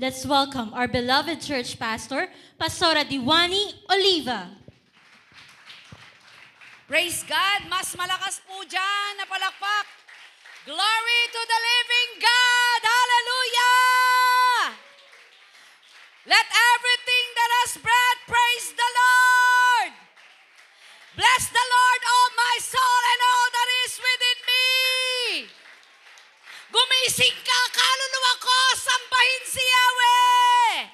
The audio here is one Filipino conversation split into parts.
Let's welcome our beloved church pastor, Pastora Diwani Oliva. Praise God! Mas malakas po dyan na palakpak. Glory to the living God! Hallelujah! Let everything that has breath praise the Lord! Bless the Lord, Gumising ka, kaluluwa ko, sambahin si Yahweh!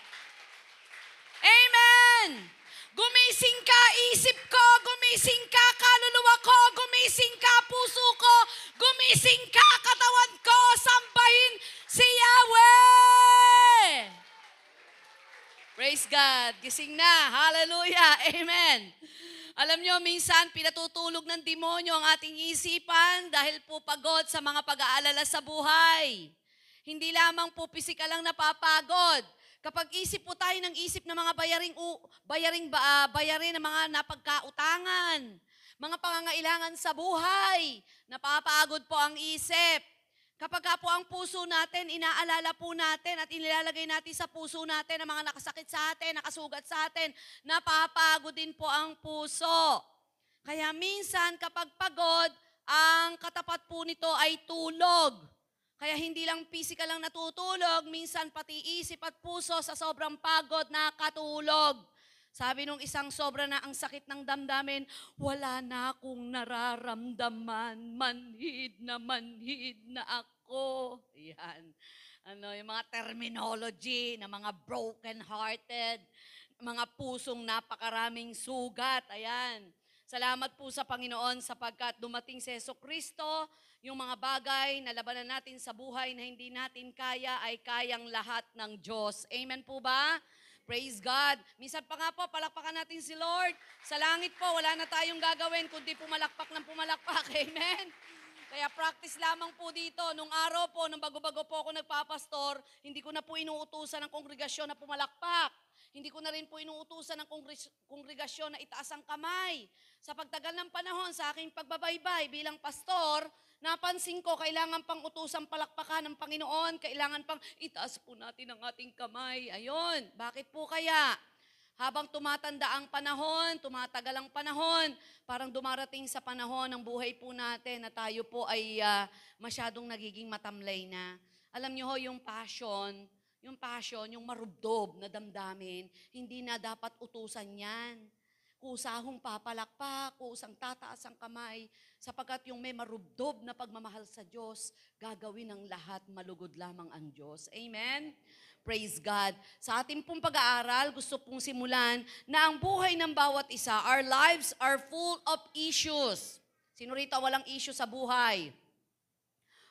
Amen! Gumising ka, isip ko, gumising ka, kaluluwa ko, gumising ka, puso ko, gumising ka, katawan ko, sambahin si Yahweh! Praise God! Gising na! Hallelujah! Amen! Alam nyo, minsan pinatutulog ng demonyo ang ating isipan dahil po pagod sa mga pag-aalala sa buhay. Hindi lamang po pisikal lang napapagod. Kapag isip po tayo ng isip ng mga bayaring, u, bayaring, ba, ah, bayarin ng mga napagkautangan, mga pangangailangan sa buhay, napapagod po ang isip. Kapag ka po ang puso natin, inaalala po natin at inilalagay natin sa puso natin ang mga nakasakit sa atin, nakasugat sa atin, napapagod din po ang puso. Kaya minsan kapag pagod, ang katapat po nito ay tulog. Kaya hindi lang physical lang natutulog, minsan pati isip at puso sa sobrang pagod nakatulog. Sabi nung isang sobra na ang sakit ng damdamin, wala na akong nararamdaman, manhid na manhid na ako. Yan. Ano, yung mga terminology ng mga broken-hearted, mga pusong napakaraming sugat. Ayan. Salamat po sa Panginoon sapagkat dumating si Yeso Kristo, yung mga bagay na labanan natin sa buhay na hindi natin kaya ay kayang lahat ng Diyos. Amen po ba? Praise God. Minsan pa nga po, palakpakan natin si Lord. Sa langit po, wala na tayong gagawin kundi pumalakpak ng pumalakpak. Amen. Kaya practice lamang po dito. Nung araw po, nung bago-bago po ako nagpapastor, hindi ko na po inuutusan ng kongregasyon na pumalakpak. Hindi ko na rin po inuutusan ng kongres- kongregasyon na itaas ang kamay. Sa pagtagal ng panahon sa aking pagbabaybay bilang pastor, napansin ko kailangan pang utusan palakpakan ng Panginoon, kailangan pang itaas po natin ang ating kamay. Ayon, bakit po kaya? Habang tumatanda ang panahon, tumatagal ang panahon, parang dumarating sa panahon ng buhay po natin na tayo po ay ah, masyadong nagiging matamlay na. Alam niyo ho, yung passion, yung passion, yung marubdob na damdamin, hindi na dapat utusan yan. Kusahong papalakpak, kusang tataas ang kamay, sapagkat yung may marubdob na pagmamahal sa Diyos, gagawin ng lahat, malugod lamang ang Diyos. Amen? Praise God. Sa ating pong pag-aaral, gusto pong simulan na ang buhay ng bawat isa, our lives are full of issues. Sino rito walang issue sa buhay?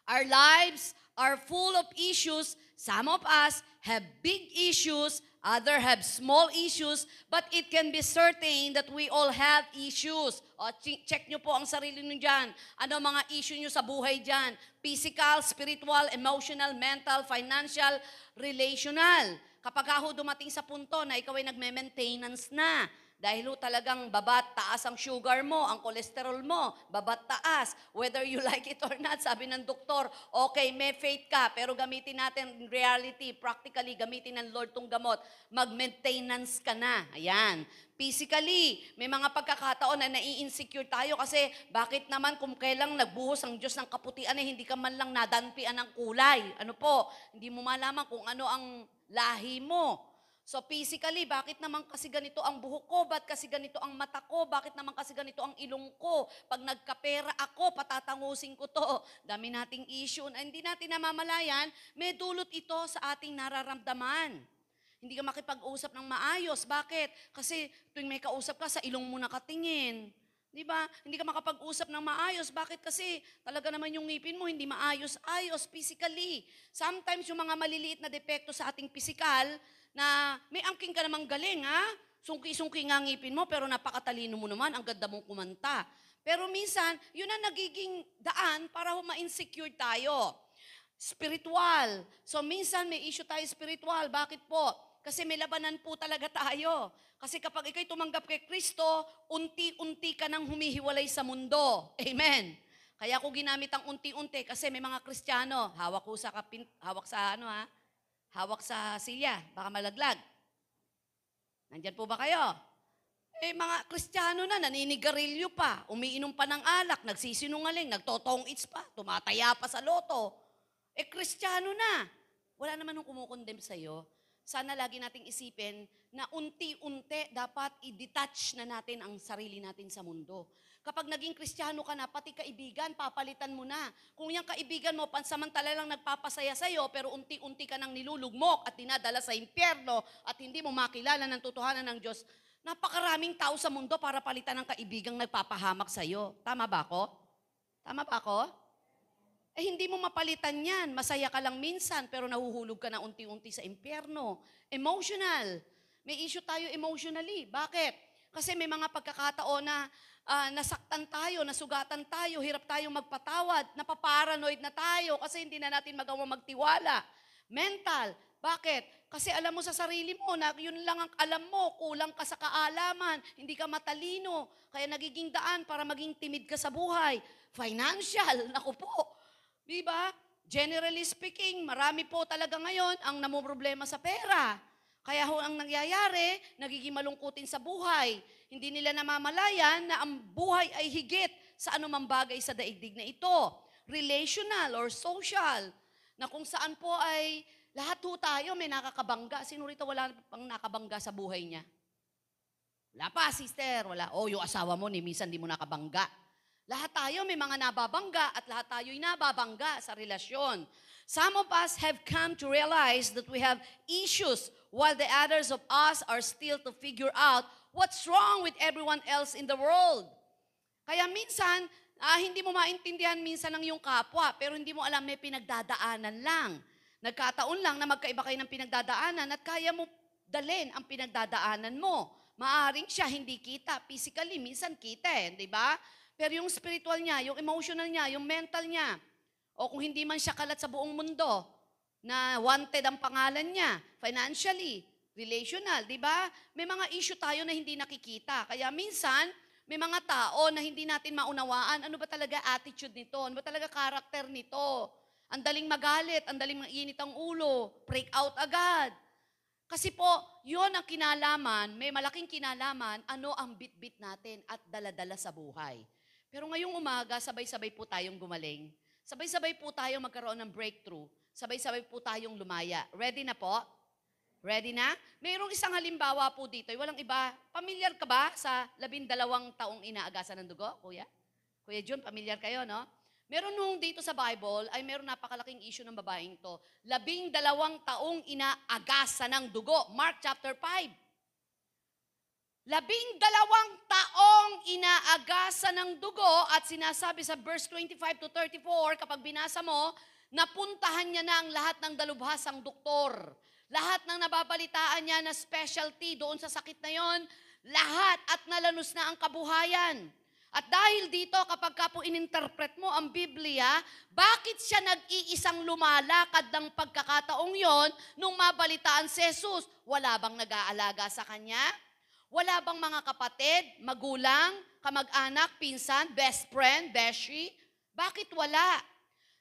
Our lives are full of issues. Some of us have big issues, other have small issues, but it can be certain that we all have issues. O, check nyo po ang sarili nyo dyan. Ano mga issue nyo sa buhay dyan? Physical, spiritual, emotional, mental, financial, relational. Kapag ako dumating sa punto na ikaw ay nagme-maintenance na, dahil ho talagang babat taas ang sugar mo, ang kolesterol mo, babat taas. Whether you like it or not, sabi ng doktor, okay, may faith ka, pero gamitin natin in reality, practically, gamitin ng Lord tong gamot. Mag-maintenance ka na. Ayan. Physically, may mga pagkakataon na nai-insecure tayo kasi bakit naman kung kailang nagbuhos ang Diyos ng kaputian eh, hindi ka man lang nadanpian ng kulay. Ano po? Hindi mo malaman kung ano ang lahi mo. So physically, bakit naman kasi ganito ang buhok ko? Bakit kasi ganito ang mata ko? Bakit naman kasi ganito ang ilong ko? Pag nagkapera ako, patatangusin ko to. Dami nating issue na hindi natin namamalayan, may dulot ito sa ating nararamdaman. Hindi ka makipag-usap ng maayos. Bakit? Kasi tuwing may kausap ka, sa ilong mo nakatingin. Di ba? Hindi ka makapag-usap ng maayos. Bakit? Kasi talaga naman yung ngipin mo hindi maayos-ayos physically. Sometimes yung mga maliliit na depekto sa ating physical, na may angking ka namang galing, ha? Sungki-sungki nga ngipin mo, pero napakatalino mo naman, ang ganda mong kumanta. Pero minsan, yun ang nagiging daan para ma-insecure tayo. Spiritual. So minsan may issue tayo spiritual. Bakit po? Kasi may labanan po talaga tayo. Kasi kapag ikay tumanggap kay Kristo, unti-unti ka nang humihiwalay sa mundo. Amen. Kaya ko ginamit ang unti-unti kasi may mga Kristiyano, hawak ko sa kapin, hawak sa ano ha, hawak sa silya, baka malaglag. Nandyan po ba kayo? Eh, mga Kristiyano na, naninigarilyo pa, umiinom pa ng alak, nagsisinungaling, nagtotong its pa, tumataya pa sa loto. Eh, Kristiyano na. Wala naman nung kumukondem sa'yo. Sana lagi nating isipin na unti-unti dapat i-detach na natin ang sarili natin sa mundo. Kapag naging Kristiyano ka na, pati kaibigan, papalitan mo na. Kung yung kaibigan mo, pansamantala lang nagpapasaya sa'yo, pero unti-unti ka nang nilulugmok at dinadala sa impyerno at hindi mo makilala ng totohanan ng Diyos, napakaraming tao sa mundo para palitan ng kaibigang nagpapahamak sa'yo. Tama ba ako? Tama ba ako? Eh hindi mo mapalitan yan. Masaya ka lang minsan, pero nahuhulog ka na unti-unti sa impyerno. Emotional. May issue tayo emotionally. Bakit? Kasi may mga pagkakataon na ah, nasaktan tayo, nasugatan tayo, hirap tayong magpatawad, napaparanoid na tayo kasi hindi na natin magawa magtiwala. Mental. Bakit? Kasi alam mo sa sarili mo na yun lang ang alam mo, kulang ka sa kaalaman, hindi ka matalino, kaya nagiging daan para maging timid ka sa buhay. Financial, naku po. Di ba? Generally speaking, marami po talaga ngayon ang namumroblema sa pera. Kaya ho ang nangyayari, nagiging malungkutin sa buhay. Hindi nila namamalayan na ang buhay ay higit sa anumang bagay sa daigdig na ito. Relational or social. Na kung saan po ay lahat ho tayo may nakakabangga. Sino rito wala pang nakabangga sa buhay niya? Wala pa, sister. Wala. Oh, yung asawa mo, ni minsan di mo nakabangga. Lahat tayo may mga nababangga at lahat tayo'y nababangga sa relasyon. Some of us have come to realize that we have issues while the others of us are still to figure out what's wrong with everyone else in the world. Kaya minsan, ah, hindi mo maintindihan minsan ng iyong kapwa, pero hindi mo alam may pinagdadaanan lang. Nagkataon lang na magkaiba kayo ng pinagdadaanan at kaya mo dalin ang pinagdadaanan mo. Maaring siya hindi kita, physically, minsan kita eh, di ba? Pero yung spiritual niya, yung emotional niya, yung mental niya, o kung hindi man siya kalat sa buong mundo, na wanted ang pangalan niya, financially, relational, di ba? May mga issue tayo na hindi nakikita. Kaya minsan, may mga tao na hindi natin maunawaan, ano ba talaga attitude nito? Ano ba talaga karakter nito? Ang daling magalit, ang daling mainit ang ulo, break out agad. Kasi po, yon ang kinalaman, may malaking kinalaman, ano ang bit-bit natin at daladala sa buhay. Pero ngayong umaga, sabay-sabay po tayong gumaling. Sabay-sabay po tayong magkaroon ng breakthrough. Sabay-sabay po tayong lumaya. Ready na po? Ready na? Mayroong isang halimbawa po dito. Walang iba. Pamilyar ka ba sa labindalawang taong inaagasan ng dugo, kuya? Kuya Jun, pamilyar kayo, no? Meron nung dito sa Bible, ay meron napakalaking issue ng babaeng to. Labing dalawang taong inaagasan ng dugo. Mark chapter 5. Labing dalawang taong inaagasan ng dugo at sinasabi sa verse 25 to 34, kapag binasa mo, napuntahan niya na ang lahat ng dalubhasang doktor. Lahat ng nababalitaan niya na specialty doon sa sakit na yon, lahat at nalanos na ang kabuhayan. At dahil dito, kapag ka po ininterpret mo ang Biblia, bakit siya nag-iisang lumalakad ng pagkakataong yon nung mabalitaan si Jesus? Wala bang nag-aalaga sa kanya? Wala bang mga kapatid, magulang, kamag-anak, pinsan, best friend, beshi? Bakit wala?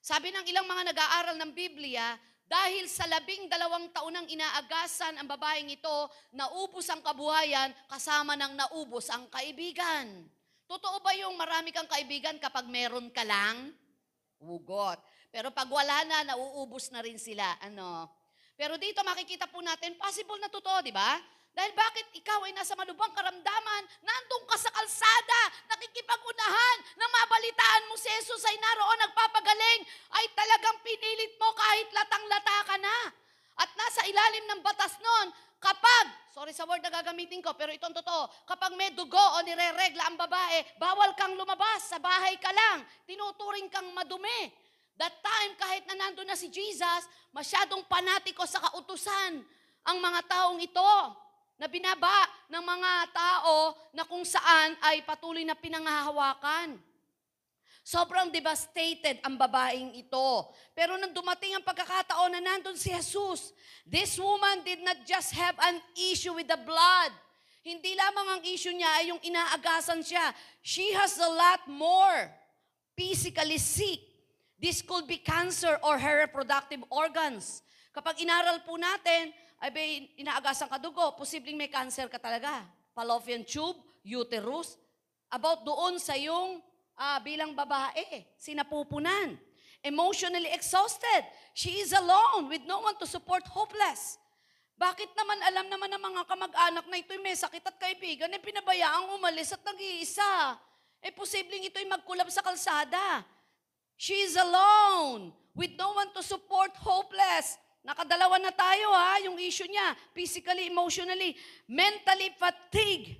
Sabi ng ilang mga nag-aaral ng Biblia, dahil sa labing dalawang taon ng inaagasan ang babaeng ito, naubos ang kabuhayan kasama ng naubos ang kaibigan. Totoo ba yung marami kang kaibigan kapag meron ka lang? Ugot. Pero pag wala na, nauubos na rin sila. Ano? Pero dito makikita po natin, possible na totoo, di ba? Dahil bakit ikaw ay nasa malubhang karamdaman, nandun ka sa kalsada, nakikipag-unahan, nang mabalitaan mo si Jesus ay naroon nagpapagaling, ay talagang pinilit mo kahit latang-lata ka na. At nasa ilalim ng batas noon, kapag, sorry sa word na gagamitin ko, pero itong totoo, kapag may dugo o nireregla ang babae, bawal kang lumabas, sa bahay ka lang, tinuturing kang madumi. That time, kahit na nandun na si Jesus, masyadong panatiko sa kautusan ang mga taong ito na binaba ng mga tao na kung saan ay patuloy na pinangahawakan. Sobrang devastated ang babaeng ito. Pero nang dumating ang pagkakataon na nandun si Jesus, this woman did not just have an issue with the blood. Hindi lamang ang issue niya ay yung inaagasan siya. She has a lot more. Physically sick. This could be cancer or her reproductive organs. Kapag inaral po natin, ay inaagasan ka dugo, posibleng may cancer ka talaga. Fallopian tube, uterus, about doon sa yung ah, bilang babae, sinapupunan. Emotionally exhausted. She is alone with no one to support, hopeless. Bakit naman alam naman ng mga kamag-anak na ito'y may sakit at kaibigan, eh pinabayaang umalis at nag-iisa? Eh posibleng ito'y magkulab sa kalsada. She is alone with no one to support, hopeless. Nakadalawa na tayo ha, yung issue niya. Physically, emotionally, mentally fatigue.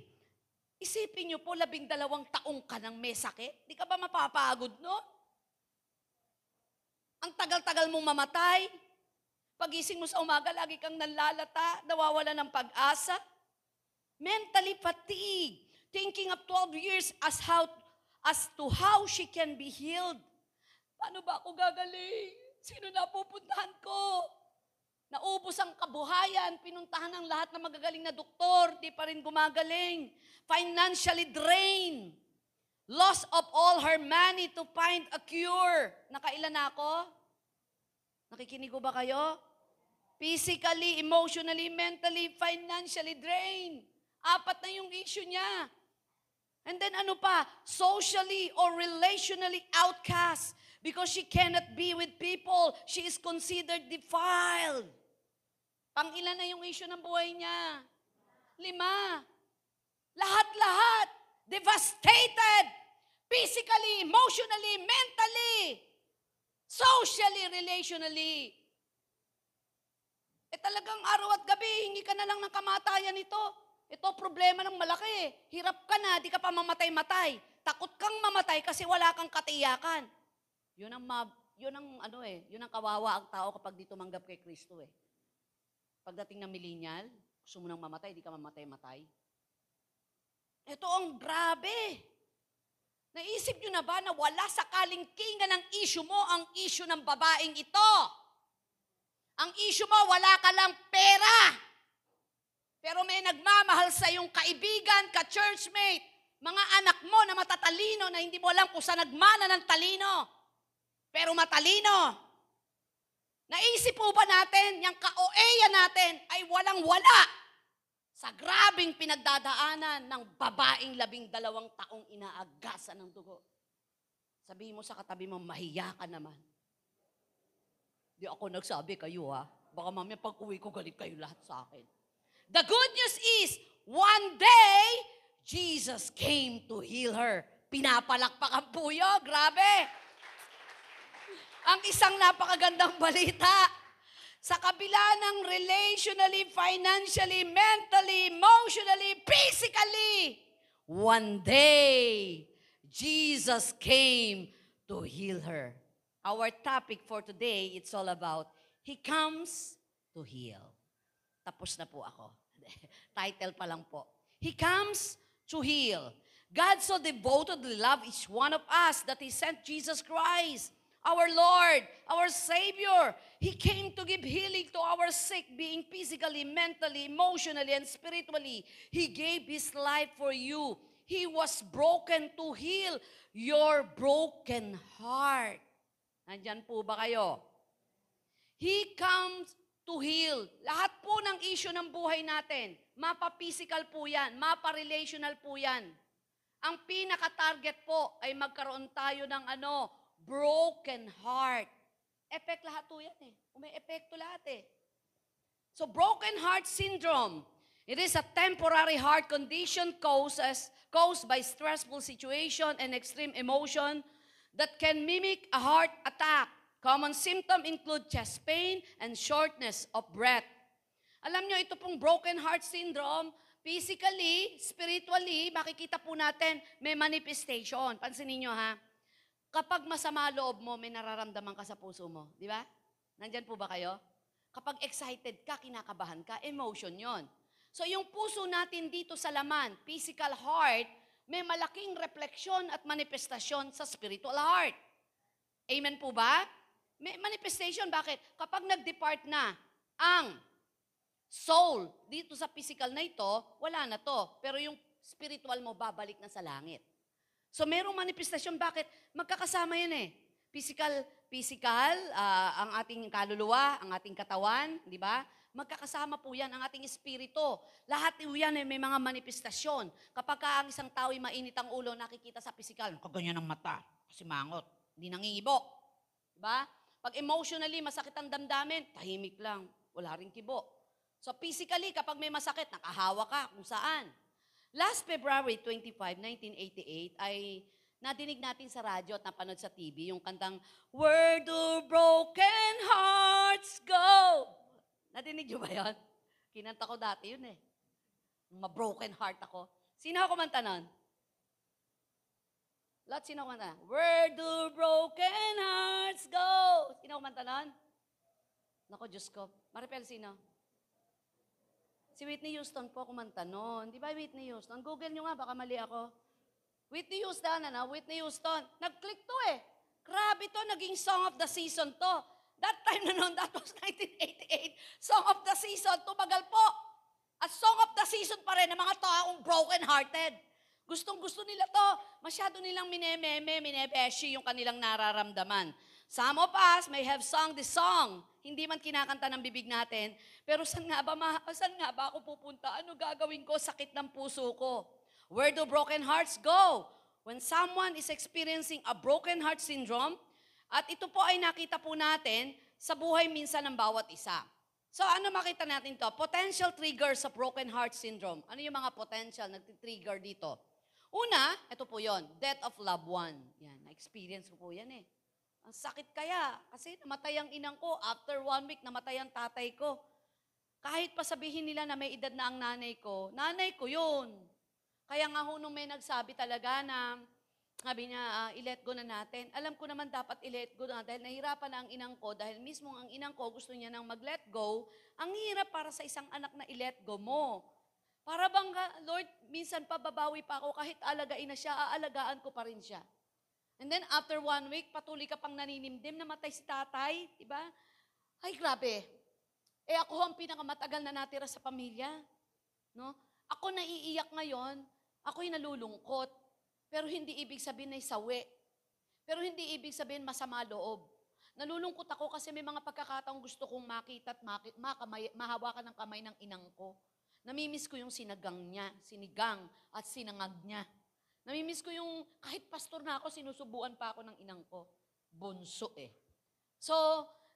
Isipin niyo po, labing dalawang taong ka nang may sakit. Di ka ba mapapagod, no? Ang tagal-tagal mong mamatay. Pagising mo sa umaga, lagi kang nalalata, nawawala ng pag-asa. Mentally fatigue. Thinking of 12 years as how as to how she can be healed. Paano ba ako gagaling? Sino na pupuntahan ko? Naubos ang kabuhayan, pinuntahan ng lahat ng magagaling na doktor, di pa rin gumagaling. Financially drained. Loss of all her money to find a cure. Nakailan na ako? Nakikinig ba kayo? Physically, emotionally, mentally, financially drained. Apat na yung issue niya. And then ano pa? Socially or relationally outcast. Because she cannot be with people. She is considered defiled. Pang ilan na yung issue ng buhay niya? Lima. Lahat-lahat. Devastated. Physically, emotionally, mentally. Socially, relationally. Eh talagang araw at gabi, hingi ka na lang ng kamatayan ito. Ito problema ng malaki. Hirap ka na, di ka pa mamatay-matay. Takot kang mamatay kasi wala kang katiyakan. Yun ang, ma- yun ang ano eh, yun ang kawawa ang tao kapag di tumanggap kay Kristo eh. Pagdating ng millennial, gusto mo nang mamatay, di ka mamatay-matay. Ito ang grabe. Naisip nyo na ba na wala sa kalingkingan ng issue mo ang issue ng babaeng ito? Ang issue mo, wala ka lang pera. Pero may nagmamahal sa iyong kaibigan, ka-churchmate, mga anak mo na matatalino na hindi mo alam kung saan nagmana ng talino. Pero matalino. Naisip po ba natin, yung ka-OEA natin ay walang-wala sa grabing pinagdadaanan ng babaeng labing dalawang taong inaagasan ng dugo. Sabihin mo sa katabi mo, mahiya ka naman. Di ako nagsabi kayo ha. Baka mamaya pag uwi ko galit kayo lahat sa akin. The good news is, one day, Jesus came to heal her. Pinapalakpakan po yun. Grabe. Ang isang napakagandang balita, sa kabila ng relationally, financially, mentally, emotionally, physically, one day, Jesus came to heal her. Our topic for today, it's all about, He comes to heal. Tapos na po ako. Title pa lang po. He comes to heal. God so devotedly loved each one of us that He sent Jesus Christ, our Lord, our Savior. He came to give healing to our sick, being physically, mentally, emotionally, and spiritually. He gave His life for you. He was broken to heal your broken heart. Nandyan po ba kayo? He comes to heal. Lahat po ng issue ng buhay natin, mapa-physical po yan, mapa-relational po yan. Ang pinaka-target po ay magkaroon tayo ng ano, broken heart. Effect lahat po yan eh. May epekto lahat eh. So broken heart syndrome, it is a temporary heart condition causes, caused by stressful situation and extreme emotion that can mimic a heart attack. Common symptom include chest pain and shortness of breath. Alam nyo, ito pong broken heart syndrome, physically, spiritually, makikita po natin, may manifestation. Pansinin nyo ha. Kapag masama loob mo, may nararamdaman ka sa puso mo. Di ba? Nandyan po ba kayo? Kapag excited ka, kinakabahan ka, emotion yon. So yung puso natin dito sa laman, physical heart, may malaking refleksyon at manifestasyon sa spiritual heart. Amen po ba? May manifestation, bakit? Kapag nag-depart na ang soul dito sa physical na ito, wala na to. Pero yung spiritual mo, babalik na sa langit. So merong manifestasyon, bakit? Magkakasama yan eh. Physical, physical, ah, ang ating kaluluwa, ang ating katawan, di ba? Magkakasama po yan, ang ating espiritu. Lahat po yan ay may mga manifestasyon. Kapag ka ang isang tao ay mainit ang ulo, nakikita sa physical, kaganyan ang mata, kasi mangot, hindi nangingibo. Di ba? Pag emotionally, masakit ang damdamin, tahimik lang, wala ring kibo. So physically, kapag may masakit, nakahawa ka kung saan. Last February 25, 1988, ay nadinig natin sa radyo at napanood sa TV yung kantang Where do broken hearts go? Nadinig nyo ba yun? Kinanta ko dati yun eh. Ma-broken heart ako. Sino ako kumanta nun? Lahat sino kumanta? Where do broken hearts go? Sino kumanta nun? Nako, Diyos ko. Maripel, sino? Si Whitney Houston po kumanta noon. Di ba Whitney Houston? Google nyo nga, baka mali ako. Whitney Houston, ano? Whitney Houston. Nag-click to eh. Grabe to, naging song of the season to. That time na noon, that was 1988. Song of the season, tumagal po. At song of the season pa rin ng mga taong broken-hearted. Gustong gusto nila to. Masyado nilang minememe, minebeshi yung kanilang nararamdaman. Some of us may have sung this song. Hindi man kinakanta ng bibig natin. Pero saan nga ba, ma- saan nga ba ako pupunta? Ano gagawin ko? Sakit ng puso ko. Where do broken hearts go? When someone is experiencing a broken heart syndrome, at ito po ay nakita po natin sa buhay minsan ng bawat isa. So ano makita natin to? Potential triggers of broken heart syndrome. Ano yung mga potential nagtitrigger dito? Una, ito po yon, death of loved one. Yan, na-experience ko po yan eh. Ang sakit kaya, kasi namatay ang inang ko, after one week, namatay ang tatay ko. Kahit pa sabihin nila na may edad na ang nanay ko, nanay ko yun. Kaya nga ho nung may nagsabi talaga na, sabi niya, ah, i-let go na natin. Alam ko naman dapat i-let go na dahil nahirapan na ang inang ko dahil mismo ang inang ko gusto niya nang mag-let go. Ang hirap para sa isang anak na i-let go mo. Para bang, ah, Lord, minsan pa babawi pa ako kahit alagain na siya, aalagaan ko pa rin siya. And then after one week, patuloy ka pang naninimdim, namatay si tatay, di ba? Ay, grabe. Eh ako ang pinakamatagal na natira sa pamilya. No? Ako naiiyak ngayon, ako'y nalulungkot. Pero hindi ibig sabihin na sawi. Pero hindi ibig sabihin masama loob. Nalulungkot ako kasi may mga pagkakataong gusto kong makita at maki- makamay, mahawakan ng kamay ng inang ko. Namimiss ko yung sinagang niya, sinigang at sinangag niya. Namimiss ko yung kahit pastor na ako, sinusubuan pa ako ng inang ko. Bunso eh. So,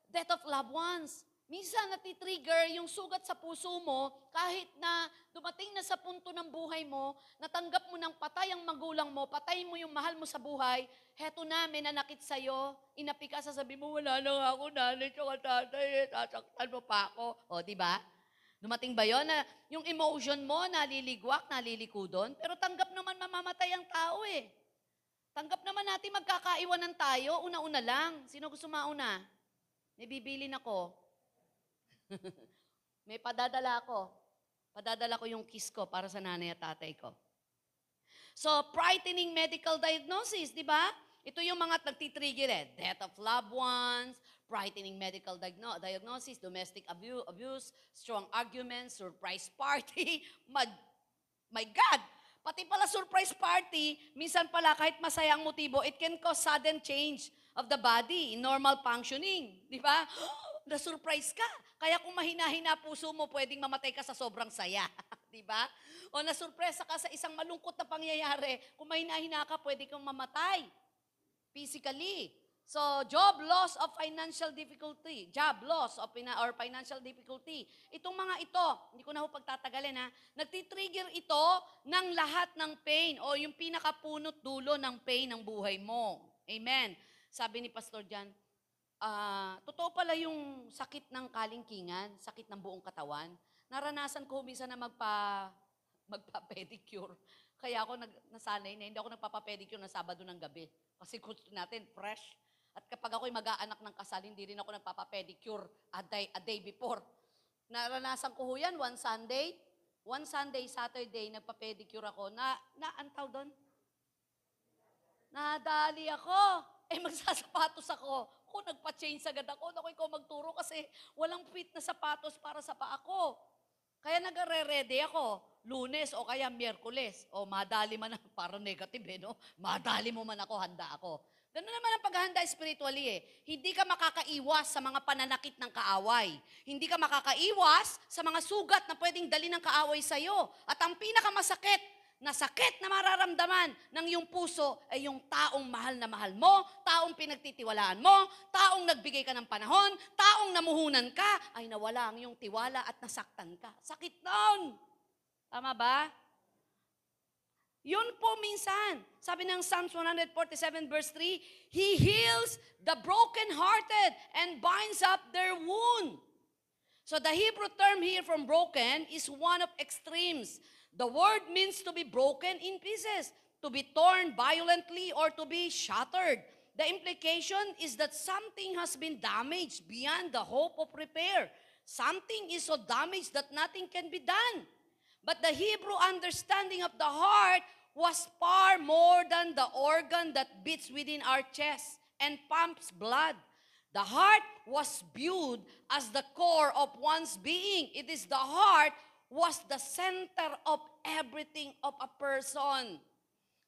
death of loved ones. Minsan natitrigger yung sugat sa puso mo kahit na dumating na sa punto ng buhay mo, natanggap mo ng patay ang magulang mo, patay mo yung mahal mo sa buhay, heto na, may nanakit sa'yo, inapi ka, sasabi mo, wala na ako, nanay, tsaka tatay, eh, sasaktan mo pa ako. O, di ba? Dumating ba yon na yung emotion mo naliligwak, naliliko doon? Pero tanggap naman mamamatay ang tao eh. Tanggap naman natin magkakaiwanan tayo, una-una lang. Sino gusto mauna? May bibilin ako. May padadala ako. Padadala ko yung kiss ko para sa nanay at tatay ko. So, frightening medical diagnosis, di ba? Ito yung mga nagtitrigger eh. Death of loved ones, frightening medical diagno- diagnosis, domestic abu- abuse, strong arguments, surprise party. Mad- my God! Pati pala surprise party, minsan pala kahit masaya ang motibo, it can cause sudden change of the body normal functioning. Di ba? Na-surprise ka. Kaya kung mahina-hina puso mo, pwedeng mamatay ka sa sobrang saya. Di ba? O nasurpresa ka sa isang malungkot na pangyayari, kung mahina-hina ka, pwede kang mamatay physically. So, job loss of financial difficulty. Job loss of or financial difficulty. Itong mga ito, hindi ko na ho pagtatagalin ha, nagtitrigger ito ng lahat ng pain o yung pinakapunot dulo ng pain ng buhay mo. Amen. Sabi ni Pastor Jan, ah, totoo pala yung sakit ng kalingkingan, sakit ng buong katawan. Naranasan ko minsan na magpa, magpa-pedicure. Kaya ako nag, nasanay na hindi ako nagpapa-pedicure na Sabado ng gabi. Kasi gusto natin fresh. At kapag ako'y mag-aanak ng kasal, hindi rin ako nagpapa-pedicure a day, a day before. Naranasan ko ho yan one Sunday. One Sunday, Saturday, nagpa-pedicure ako. Na, na, antaw doon? Nadali ako. Eh, magsasapatos ako. Ako, nagpa-change agad ako. Naku, ikaw magturo kasi walang fit na sapatos para sa paa ko. Kaya nagre-ready ako. Lunes o kaya Miyerkules. O madali man, parang negative eh, no? Madali mo man ako, handa ako. Ganun naman ang paghahanda spiritually eh. Hindi ka makakaiwas sa mga pananakit ng kaaway. Hindi ka makakaiwas sa mga sugat na pwedeng dali ng kaaway sa'yo. At ang pinakamasakit na sakit na mararamdaman ng iyong puso ay yung taong mahal na mahal mo, taong pinagtitiwalaan mo, taong nagbigay ka ng panahon, taong namuhunan ka, ay nawala ang iyong tiwala at nasaktan ka. Sakit nun! Tama ba? Yun po minsan. Sabi ng Psalms 147 verse 3, He heals the brokenhearted and binds up their wound. So the Hebrew term here from broken is one of extremes. The word means to be broken in pieces, to be torn violently or to be shattered. The implication is that something has been damaged beyond the hope of repair. Something is so damaged that nothing can be done. But the Hebrew understanding of the heart was far more than the organ that beats within our chest and pumps blood. The heart was viewed as the core of one's being. It is the heart was the center of everything of a person.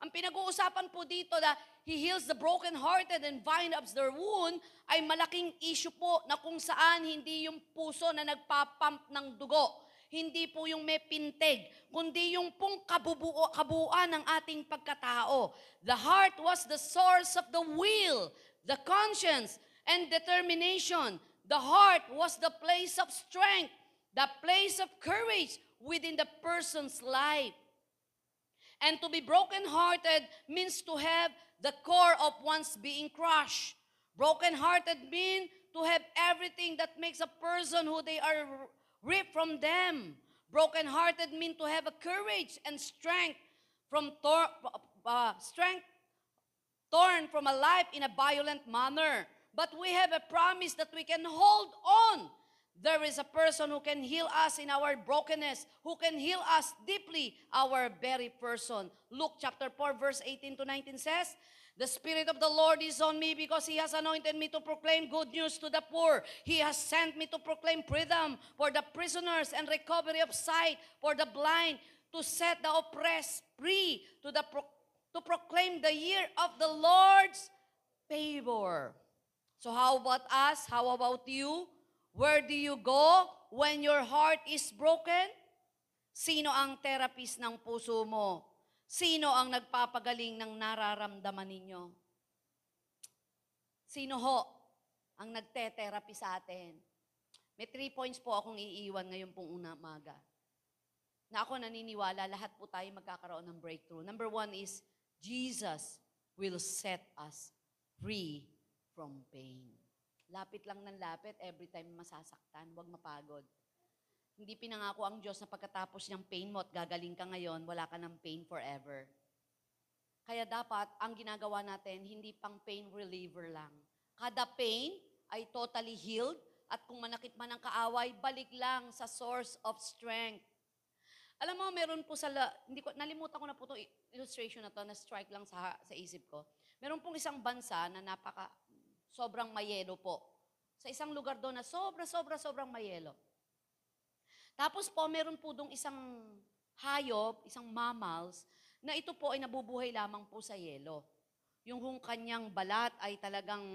Ang pinag-uusapan po dito na He heals the broken-hearted and bind up their wound ay malaking issue po na kung saan hindi yung puso na nagpapump ng dugo. Hindi po yung may pintig, kundi yung pong kabubuo, kabuuan ng ating pagkatao. The heart was the source of the will, the conscience, and determination. The heart was the place of strength, the place of courage within the person's life. And to be brokenhearted means to have the core of one's being crushed. Brokenhearted mean to have everything that makes a person who they are ripped from them. Brokenhearted mean to have a courage and strength from tor- uh, strength torn from a life in a violent manner. But we have a promise that we can hold on. There is a person who can heal us in our brokenness, who can heal us deeply, our very person. Luke chapter 4, verse 18 to 19 says, The Spirit of the Lord is on me because He has anointed me to proclaim good news to the poor. He has sent me to proclaim freedom for the prisoners and recovery of sight for the blind, to set the oppressed free, to, the pro- to proclaim the year of the Lord's favor. So, how about us? How about you? Where do you go when your heart is broken? Sino ang therapist ng puso mo? Sino ang nagpapagaling ng nararamdaman ninyo? Sino ho ang nagte-therapy sa atin? May three points po akong iiwan ngayon pong una maga. Na ako naniniwala, lahat po tayo magkakaroon ng breakthrough. Number one is, Jesus will set us free from pain. Lapit lang ng lapit, every time masasaktan, huwag mapagod. Hindi pinangako ang Diyos na pagkatapos ng pain mo at gagaling ka ngayon, wala ka ng pain forever. Kaya dapat, ang ginagawa natin, hindi pang pain reliever lang. Kada pain ay totally healed at kung manakit man ang kaaway, balik lang sa source of strength. Alam mo, meron po sa, hindi ko, nalimutan ko na po itong illustration na to, na strike lang sa, sa isip ko. Meron pong isang bansa na napaka, sobrang mayelo po. Sa isang lugar doon na sobra, sobra, sobrang mayelo. Tapos po, meron po doon isang hayop, isang mammals, na ito po ay nabubuhay lamang po sa yelo. Yung hung kanyang balat ay talagang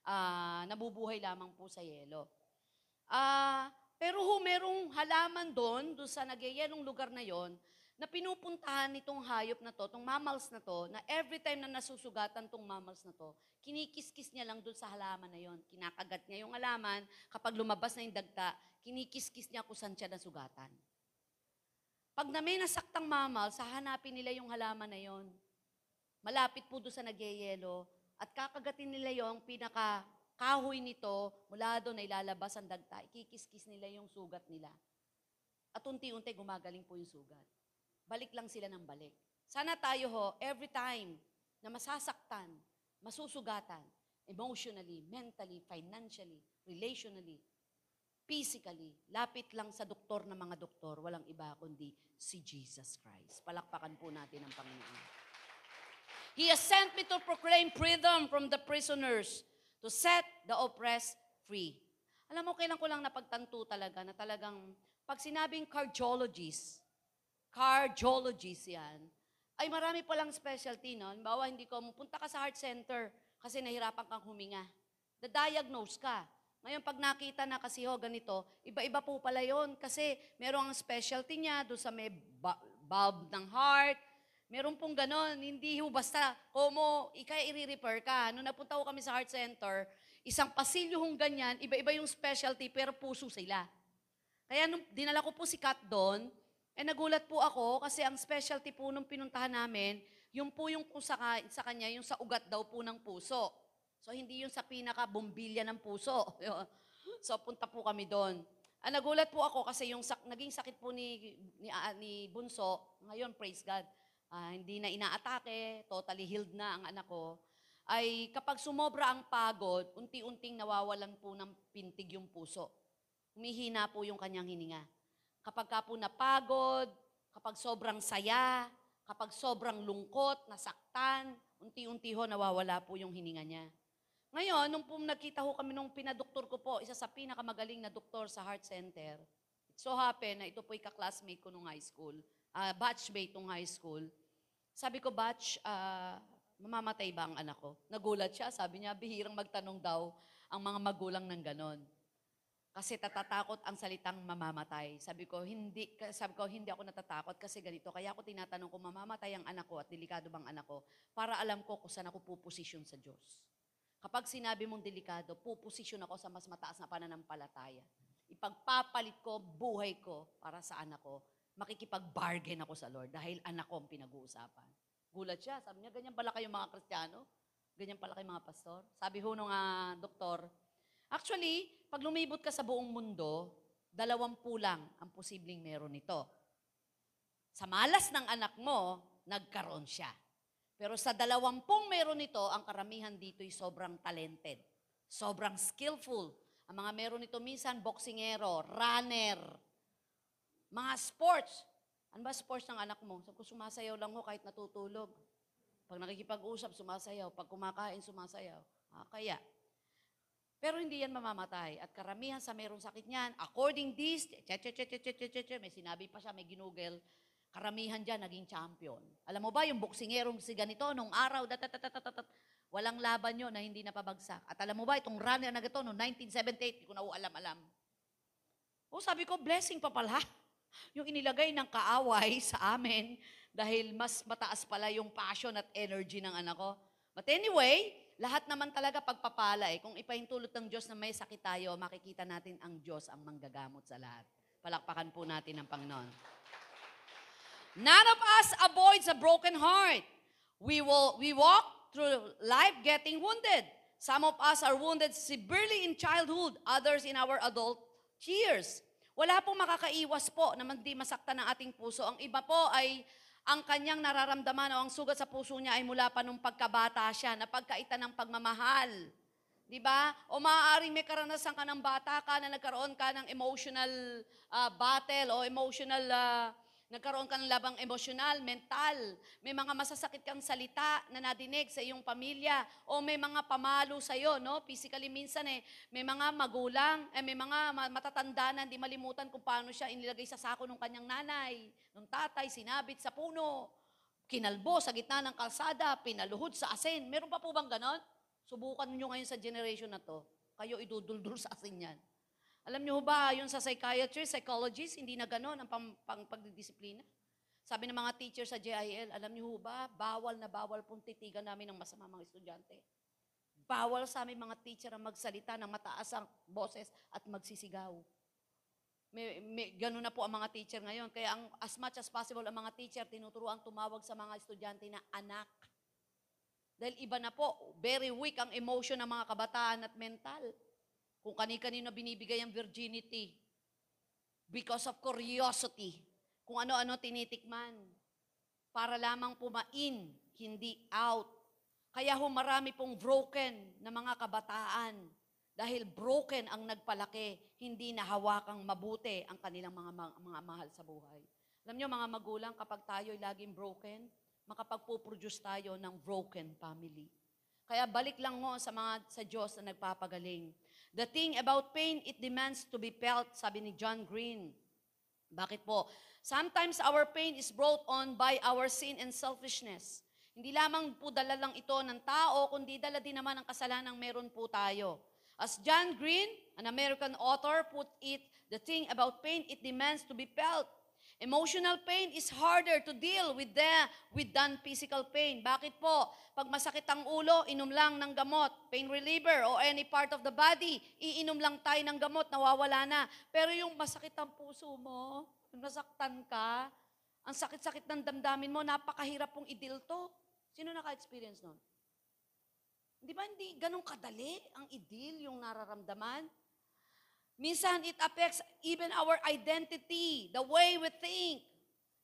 ah, nabubuhay lamang po sa yelo. Ah, pero ho, merong halaman doon, doon sa nagyayelong lugar na yon, na pinupuntahan nitong hayop na to, tong mammals na to, na every time na nasusugatan tong mammals na to, kinikiskis niya lang doon sa halaman na yon. Kinakagat niya yung halaman, kapag lumabas na yung dagta, kinikiskis niya kung saan siya nasugatan. Pag na may nasaktang mammals, hahanapin nila yung halaman na yon. Malapit po doon sa nagyayelo, at kakagatin nila yung pinaka kahoy nito, mula doon ay lalabas ang dagta, ikikiskis nila yung sugat nila. At unti-unti gumagaling po yung sugat. Balik lang sila ng balik. Sana tayo ho, every time na masasaktan, masusugatan, emotionally, mentally, financially, relationally, physically, lapit lang sa doktor ng mga doktor, walang iba kundi si Jesus Christ. Palakpakan po natin ang Panginoon. He has sent me to proclaim freedom from the prisoners, to set the oppressed free. Alam mo, kailan ko lang napagtanto talaga na talagang pag sinabing cardiologist, cardiologist yan, ay marami palang specialty, no? Halimbawa, hindi ko, punta ka sa heart center kasi nahirapan kang huminga. Da-diagnose ka. Ngayon, pag nakita na kasi ho, ganito, iba-iba po pala yon kasi merong ang specialty niya doon sa may valve ng heart, Meron pong ganon, hindi ho basta, como, ikay i-refer ka. Nung napunta ko kami sa heart center, isang pasilyo hong ganyan, iba-iba yung specialty, pero puso sila. Kaya nung dinala ko po si Kat doon, eh nagulat po ako kasi ang specialty po nung pinuntahan namin, yung po yung kung sa, sa kanya, yung sa ugat daw po ng puso. So hindi yung sa pinaka-bombilya ng puso. so punta po kami doon. Ah, nagulat po ako kasi yung sak- naging sakit po ni, ni, ah, ni Bunso, ngayon, praise God, ah, hindi na inaatake, totally healed na ang anak ko, ay kapag sumobra ang pagod, unti-unting nawawalan po ng pintig yung puso. Humihina po yung kanyang hininga. Kapag ka po napagod, kapag sobrang saya, kapag sobrang lungkot, nasaktan, unti-unti ho nawawala po yung hininga niya. Ngayon, nung po nagkita ho kami nung pinadoktor ko po, isa sa pinakamagaling na doktor sa heart center, it so happen na ito po ka-classmate ko nung high school, uh, batchmate nung high school. Sabi ko, batch, ah, mamamatay ba ang anak ko? Nagulat siya, sabi niya, bihirang magtanong daw ang mga magulang ng ganon. Kasi tatatakot ang salitang mamamatay. Sabi ko, hindi, sabi ko, hindi ako natatakot kasi ganito. Kaya ako tinatanong kung mamamatay ang anak ko at delikado bang anak ko para alam ko kung saan ako puposisyon sa Diyos. Kapag sinabi mong delikado, puposisyon ako sa mas mataas na pananampalataya. Ipagpapalit ko buhay ko para sa anak ko. Makikipag-bargain ako sa Lord dahil anak ko ang pinag-uusapan. Gulat siya. Sabi niya, ganyan pala kayong mga Kristiyano? Ganyan pala kayong mga pastor? Sabi ho nung ah, doktor, actually, pag lumibot ka sa buong mundo, dalawampu lang ang posibleng meron nito. Sa malas ng anak mo, nagkaroon siya. Pero sa dalawampung meron nito, ang karamihan dito ay sobrang talented. Sobrang skillful. Ang mga meron nito minsan, boksingero, runner, mga sports. Ano ba sports ng anak mo? Sabi ko, sumasayaw lang ho kahit natutulog. Pag nakikipag-usap, sumasayaw. Pag kumakain, sumasayaw. Ah, kaya. Pero hindi yan mamamatay. At karamihan sa mayroong sakit niyan, according this, che, che, che, che, che, che, che, che, may sinabi pa siya, may ginugel, karamihan dyan naging champion. Alam mo ba, yung boksingerong si ganito, nung araw, datatatatat, walang laban yun na hindi napabagsak. At alam mo ba, itong runner na ganito, noong 1978, hindi ko na alam-alam. O sabi ko, blessing pa pala. Yung inilagay ng kaaway sa amin dahil mas mataas pala yung passion at energy ng anak ko. But anyway, lahat naman talaga pagpapala eh. Kung ipahintulot ng Diyos na may sakit tayo, makikita natin ang Diyos ang manggagamot sa lahat. Palakpakan po natin ang Panginoon. None of us avoids a broken heart. We will we walk through life getting wounded. Some of us are wounded severely in childhood, others in our adult years. Wala pong makakaiwas po na hindi masaktan ng ating puso. Ang iba po ay ang kanyang nararamdaman o ang sugat sa puso niya ay mula pa nung pagkabata siya, na pagkaita ng pagmamahal. Di ba? O maaaring may karanasan ka ng bata ka na nagkaroon ka ng emotional ah, battle o emotional, ah, nagkaroon ka ng labang emosyonal, mental. May mga masasakit kang salita na nadinig sa iyong pamilya o may mga pamalo sa iyo, no? Physically minsan eh, may mga magulang, eh, may mga ma- matatanda na hindi malimutan kung paano siya inilagay sa sako ng kanyang nanay, ng tatay, sinabit sa puno, kinalbo sa gitna ng kalsada, pinaluhod sa asin. Meron pa po bang ganon? Subukan nyo ngayon sa generation na to. Kayo iduduldul sa asin yan. Alam niyo ba, yung sa psychiatrist, psychologist, hindi na ganon ang pang, pang pagdidisiplina. Sabi ng mga teacher sa JIL, alam niyo ba, bawal na bawal pong titigan namin ng masama mga estudyante. Bawal sa aming mga teacher ang magsalita ng mataas ang boses at magsisigaw. May, may, ganun na po ang mga teacher ngayon. Kaya ang, as much as possible, ang mga teacher tinuturuan tumawag sa mga estudyante na anak. Dahil iba na po, very weak ang emotion ng mga kabataan at mental. Kung kani-kanino binibigay ang virginity. Because of curiosity. Kung ano-ano tinitikman. Para lamang pumain, hindi out. Kaya ho marami pong broken na mga kabataan. Dahil broken ang nagpalaki, hindi nahawakang mabuti ang kanilang mga, mga, mga mahal sa buhay. Alam niyo mga magulang, kapag tayo'y laging broken, makapagpuproduce tayo ng broken family. Kaya balik lang mo sa mga sa Diyos na nagpapagaling. The thing about pain, it demands to be felt, sabi ni John Green. Bakit po? Sometimes our pain is brought on by our sin and selfishness. Hindi lamang po dala lang ito ng tao, kundi dala din naman ang kasalanang meron po tayo. As John Green, an American author, put it, the thing about pain, it demands to be felt. Emotional pain is harder to deal with the with than physical pain. Bakit po? Pag masakit ang ulo, inom lang ng gamot, pain reliever o any part of the body, iinom lang tayo ng gamot, nawawala na. Pero yung masakit ang puso mo, nasaktan ka, ang sakit-sakit ng damdamin mo, napakahirap pong i-deal to. Sino naka-experience nun? Di ba hindi ganun kadali ang i-deal yung nararamdaman? Minsan it affects even our identity, the way we think.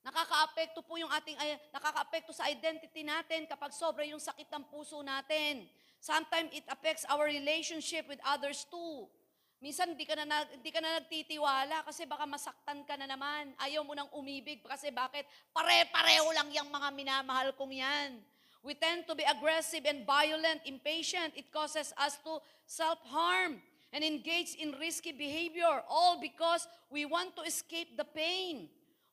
Nakakaapekto po yung ating, ay, nakakaapekto sa identity natin kapag sobra yung sakit ng puso natin. Sometimes it affects our relationship with others too. Minsan hindi ka na, hindi ka na nagtitiwala kasi baka masaktan ka na naman. Ayaw mo nang umibig kasi bakit? Pare-pareho lang yung mga minamahal kong yan. We tend to be aggressive and violent, impatient. It causes us to self-harm and engage in risky behavior, all because we want to escape the pain.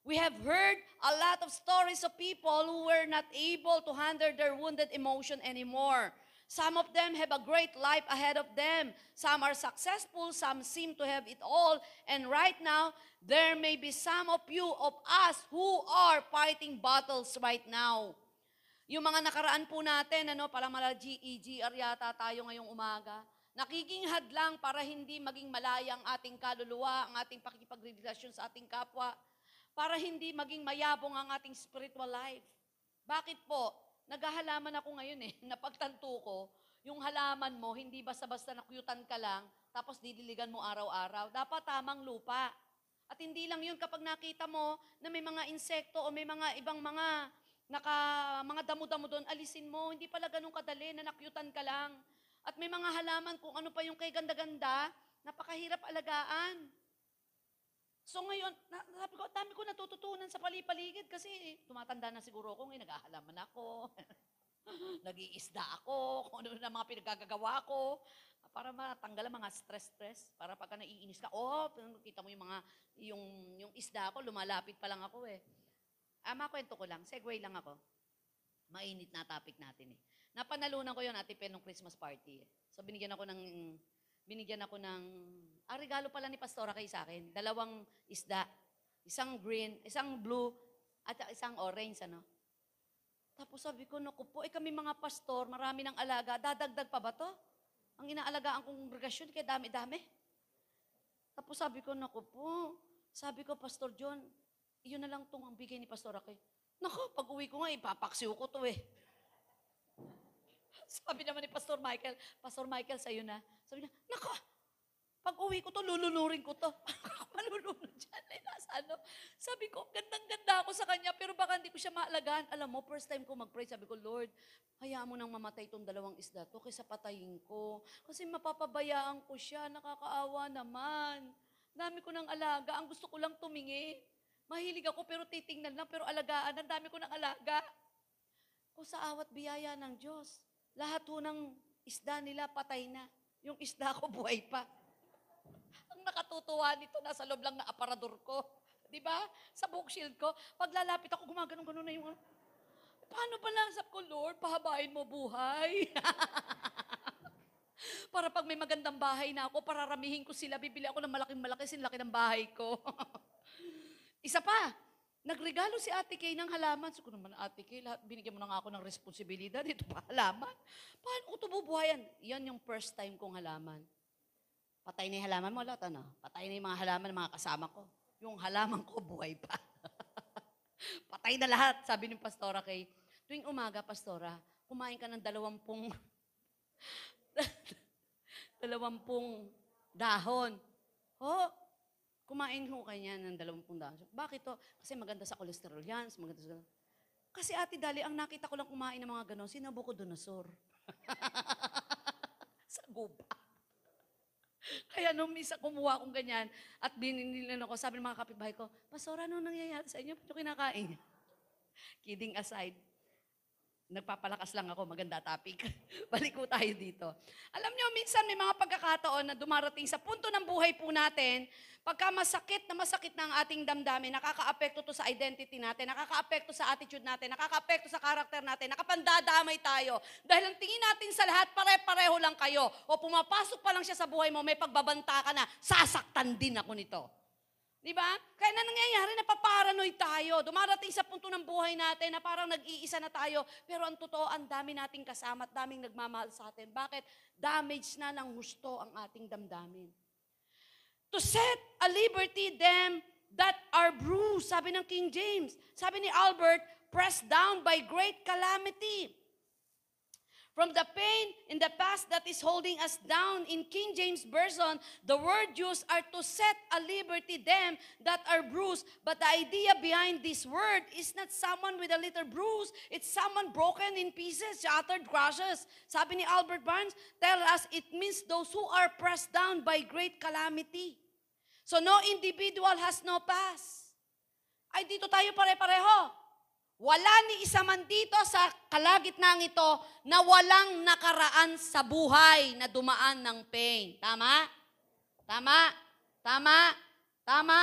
We have heard a lot of stories of people who were not able to handle their wounded emotion anymore. Some of them have a great life ahead of them. Some are successful, some seem to have it all. And right now, there may be some of you, of us, who are fighting battles right now. Yung mga nakaraan po natin, ano, parang mala GEGR yata tayo ngayong umaga. Nakiging hadlang para hindi maging malaya ang ating kaluluwa, ang ating pakikipagrelasyon sa ating kapwa, para hindi maging mayabong ang ating spiritual life. Bakit po? Naghahalaman ako ngayon eh. Napagtanto ko, yung halaman mo, hindi basta-basta nakyutan ka lang, tapos didiligan mo araw-araw. Dapat tamang lupa. At hindi lang yun kapag nakita mo na may mga insekto o may mga ibang mga naka, mga damo-damo doon, alisin mo. Hindi pala ganun kadali na nakyutan ka lang. At may mga halaman kung ano pa yung kay ganda-ganda, napakahirap alagaan. So ngayon, sabi ko, dami ko natututunan sa palipaligid kasi tumatanda na siguro ako, ngayon naghahalaman ako, nag-iisda ako, kung ano na mga pinagagagawa ko, para matanggal ang mga stress-stress, para pagka naiinis ka, oh, kita mo yung mga, yung, yung isda ko, lumalapit pa lang ako eh. Ah, makwento ko lang, segue lang ako. Mainit na topic natin eh. Napanalunan ko yun, Ate Pen, nung Christmas party. So binigyan ako ng, binigyan ako ng, ah, regalo pala ni Pastora kay sa akin. Dalawang isda. Isang green, isang blue, at isang orange, ano. Tapos sabi ko, naku po, eh kami mga pastor, marami ng alaga, dadagdag pa ba to? Ang inaalagaan kong kongregasyon, kaya dami-dami. Tapos sabi ko, naku po, sabi ko, Pastor John, iyon na lang tong ang bigay ni Pastor Aki. Naku, pag uwi ko nga, ipapaksiw ko to eh. Sabi naman ni Pastor Michael, Pastor Michael, sa'yo na. Sabi niya, naku, pag uwi ko to, lulunurin ko to. Malulunod dyan. Eh, nasa ano. Sabi ko, gandang-ganda ako sa kanya, pero baka hindi ko siya maalagaan. Alam mo, first time ko mag-pray, sabi ko, Lord, hayaan mo nang mamatay itong dalawang isda to kaysa patayin ko. Kasi mapapabayaan ko siya, nakakaawa naman. Dami ko ng alaga, ang gusto ko lang tumingi. Mahilig ako pero titingnan lang, pero alagaan, ang dami ko ng alaga. Kung sa awat biyaya ng Diyos, lahat ho ng isda nila patay na. Yung isda ko buhay pa. Ang nakatutuwa nito, nasa loob lang na aparador ko. Di ba? Sa bookshield ko. Pag lalapit ako, gumaganon-ganon na yung... Paano ba lang? Sabi ko, Lord, pahabain mo buhay. para pag may magandang bahay na ako, pararamihin ko sila, bibili ako ng malaking-malaki, sinlaki ng bahay ko. Isa pa, nagregalo si Ate Kay ng halaman. Sabi ko naman, Ate Kay, lahat, binigyan mo na ako ng responsibilidad. Ito pa, halaman. Paano ko ito bubuhayan? Yan yung first time kong halaman. Patay na yung halaman mo, lahat ano? Patay na yung mga halaman ng mga kasama ko. Yung halaman ko, buhay pa. Patay na lahat, sabi ng pastora kay. Tuwing umaga, pastora, kumain ka ng dalawampung, dalawampung dahon. Ho, kumain ho kanya ng dalawampung dahon. Bakit to? Kasi maganda sa kolesterol yan. Maganda sa... Kasi ate Dali, ang nakita ko lang kumain ng mga ganon, si Nabucodonosor. sa guba. Kaya nung misa kumuha akong ganyan at bininilan ako, sabi ng mga kapitbahay ko, Pastor, ano nangyayari sa inyo? Paano kinakain? Kidding aside. Nagpapalakas lang ako, maganda topic. Balik ko tayo dito. Alam nyo, minsan may mga pagkakataon na dumarating sa punto ng buhay po natin, pagka masakit na masakit na ang ating damdamin, nakaka-apekto to sa identity natin, nakaka-apekto sa attitude natin, nakaka-apekto sa karakter natin, nakapandadamay tayo. Dahil ang tingin natin sa lahat, pare-pareho lang kayo. O pumapasok pa lang siya sa buhay mo, may pagbabanta ka na, sasaktan din ako nito. Di ba? Kaya na nangyayari, napaparanoid tayo. Dumarating sa punto ng buhay natin na parang nag-iisa na tayo. Pero ang totoo, ang dami nating kasama at daming nagmamahal sa atin. Bakit? Damage na ng husto ang ating damdamin. To set a liberty them that are bruised. Sabi ng King James. Sabi ni Albert, pressed down by great calamity. From the pain in the past that is holding us down in King James Version, the word used are to set a liberty them that are bruised. But the idea behind this word is not someone with a little bruise. It's someone broken in pieces, shattered, crushes. Sabi ni Albert Barnes, tell us it means those who are pressed down by great calamity. So no individual has no past. Ay, dito tayo pare-pareho. Wala ni isa man dito sa kalagitnaan ito na walang nakaraan sa buhay na dumaan ng pain. Tama? Tama? Tama? Tama?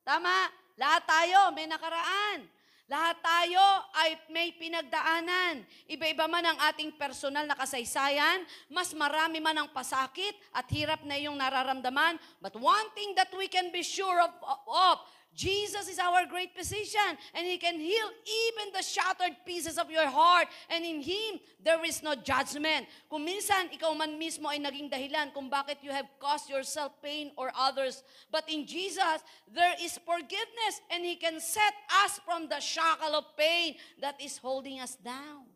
Tama? Lahat tayo may nakaraan. Lahat tayo ay may pinagdaanan. Iba-iba man ang ating personal na kasaysayan, mas marami man ang pasakit at hirap na iyong nararamdaman. But one thing that we can be sure of, of Jesus is our great physician and He can heal even the shattered pieces of your heart. And in Him, there is no judgment. Kung minsan, ikaw man mismo ay naging dahilan kung bakit you have caused yourself pain or others. But in Jesus, there is forgiveness and He can set us from the shackle of pain that is holding us down.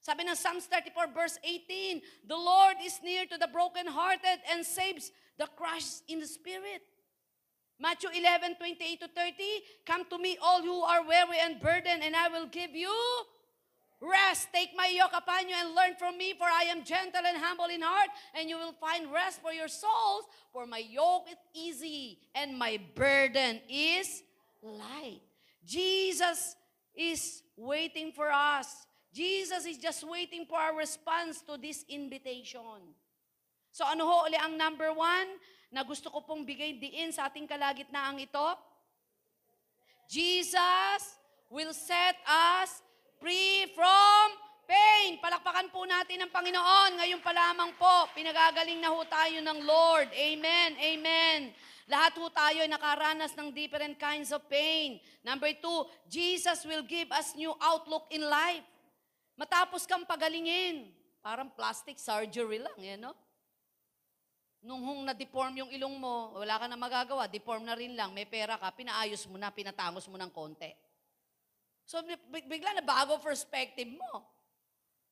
Sabi ng Psalms 34 verse 18, The Lord is near to the brokenhearted and saves the crushed in the spirit. Matthew 11, 28 to 30, Come to me all who are weary and burdened, and I will give you rest. Take my yoke upon you and learn from me, for I am gentle and humble in heart, and you will find rest for your souls. For my yoke is easy, and my burden is light. Jesus is waiting for us. Jesus is just waiting for our response to this invitation. So ano ho uli ang number one na gusto ko pong bigay diin sa ating kalagitnaang ito? Jesus will set us free from pain. Palakpakan po natin ang Panginoon. Ngayon pa lamang po, pinagagaling na ho tayo ng Lord. Amen, amen. Lahat ho tayo ay nakaranas ng different kinds of pain. Number two, Jesus will give us new outlook in life. Matapos kang pagalingin, parang plastic surgery lang, eh, no? Nung hung na-deform yung ilong mo, wala ka na magagawa, deform na rin lang, may pera ka, pinaayos mo na, pinatangos mo ng konti. So, big- bigla na bago perspective mo.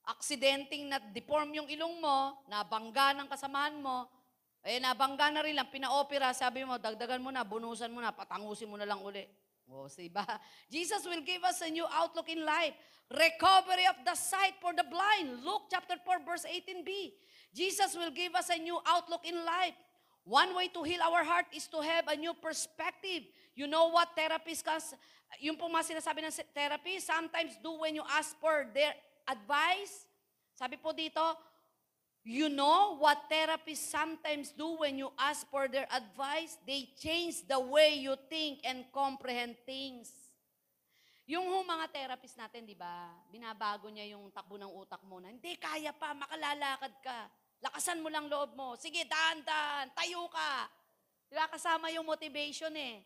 Aksidenteng na deform yung ilong mo, nabangga ng kasamahan mo, eh nabangga na rin lang, pina-opera, sabi mo, dagdagan mo na, bunusan mo na, patangusin mo na lang uli. O, diba? Jesus will give us a new outlook in life. Recovery of the sight for the blind. Luke chapter 4 verse 18b. Jesus will give us a new outlook in life. One way to heal our heart is to have a new perspective. You know what therapists, kas, yung po mga sinasabi ng therapy, sometimes do when you ask for their advice. Sabi po dito, you know what therapists sometimes do when you ask for their advice? They change the way you think and comprehend things. Yung ho mga therapist natin, di ba, binabago niya yung takbo ng utak mo na, hindi, kaya pa, makalalakad ka. Lakasan mo lang loob mo. Sige, dahan-dahan, tayo ka. Di ba, kasama yung motivation eh.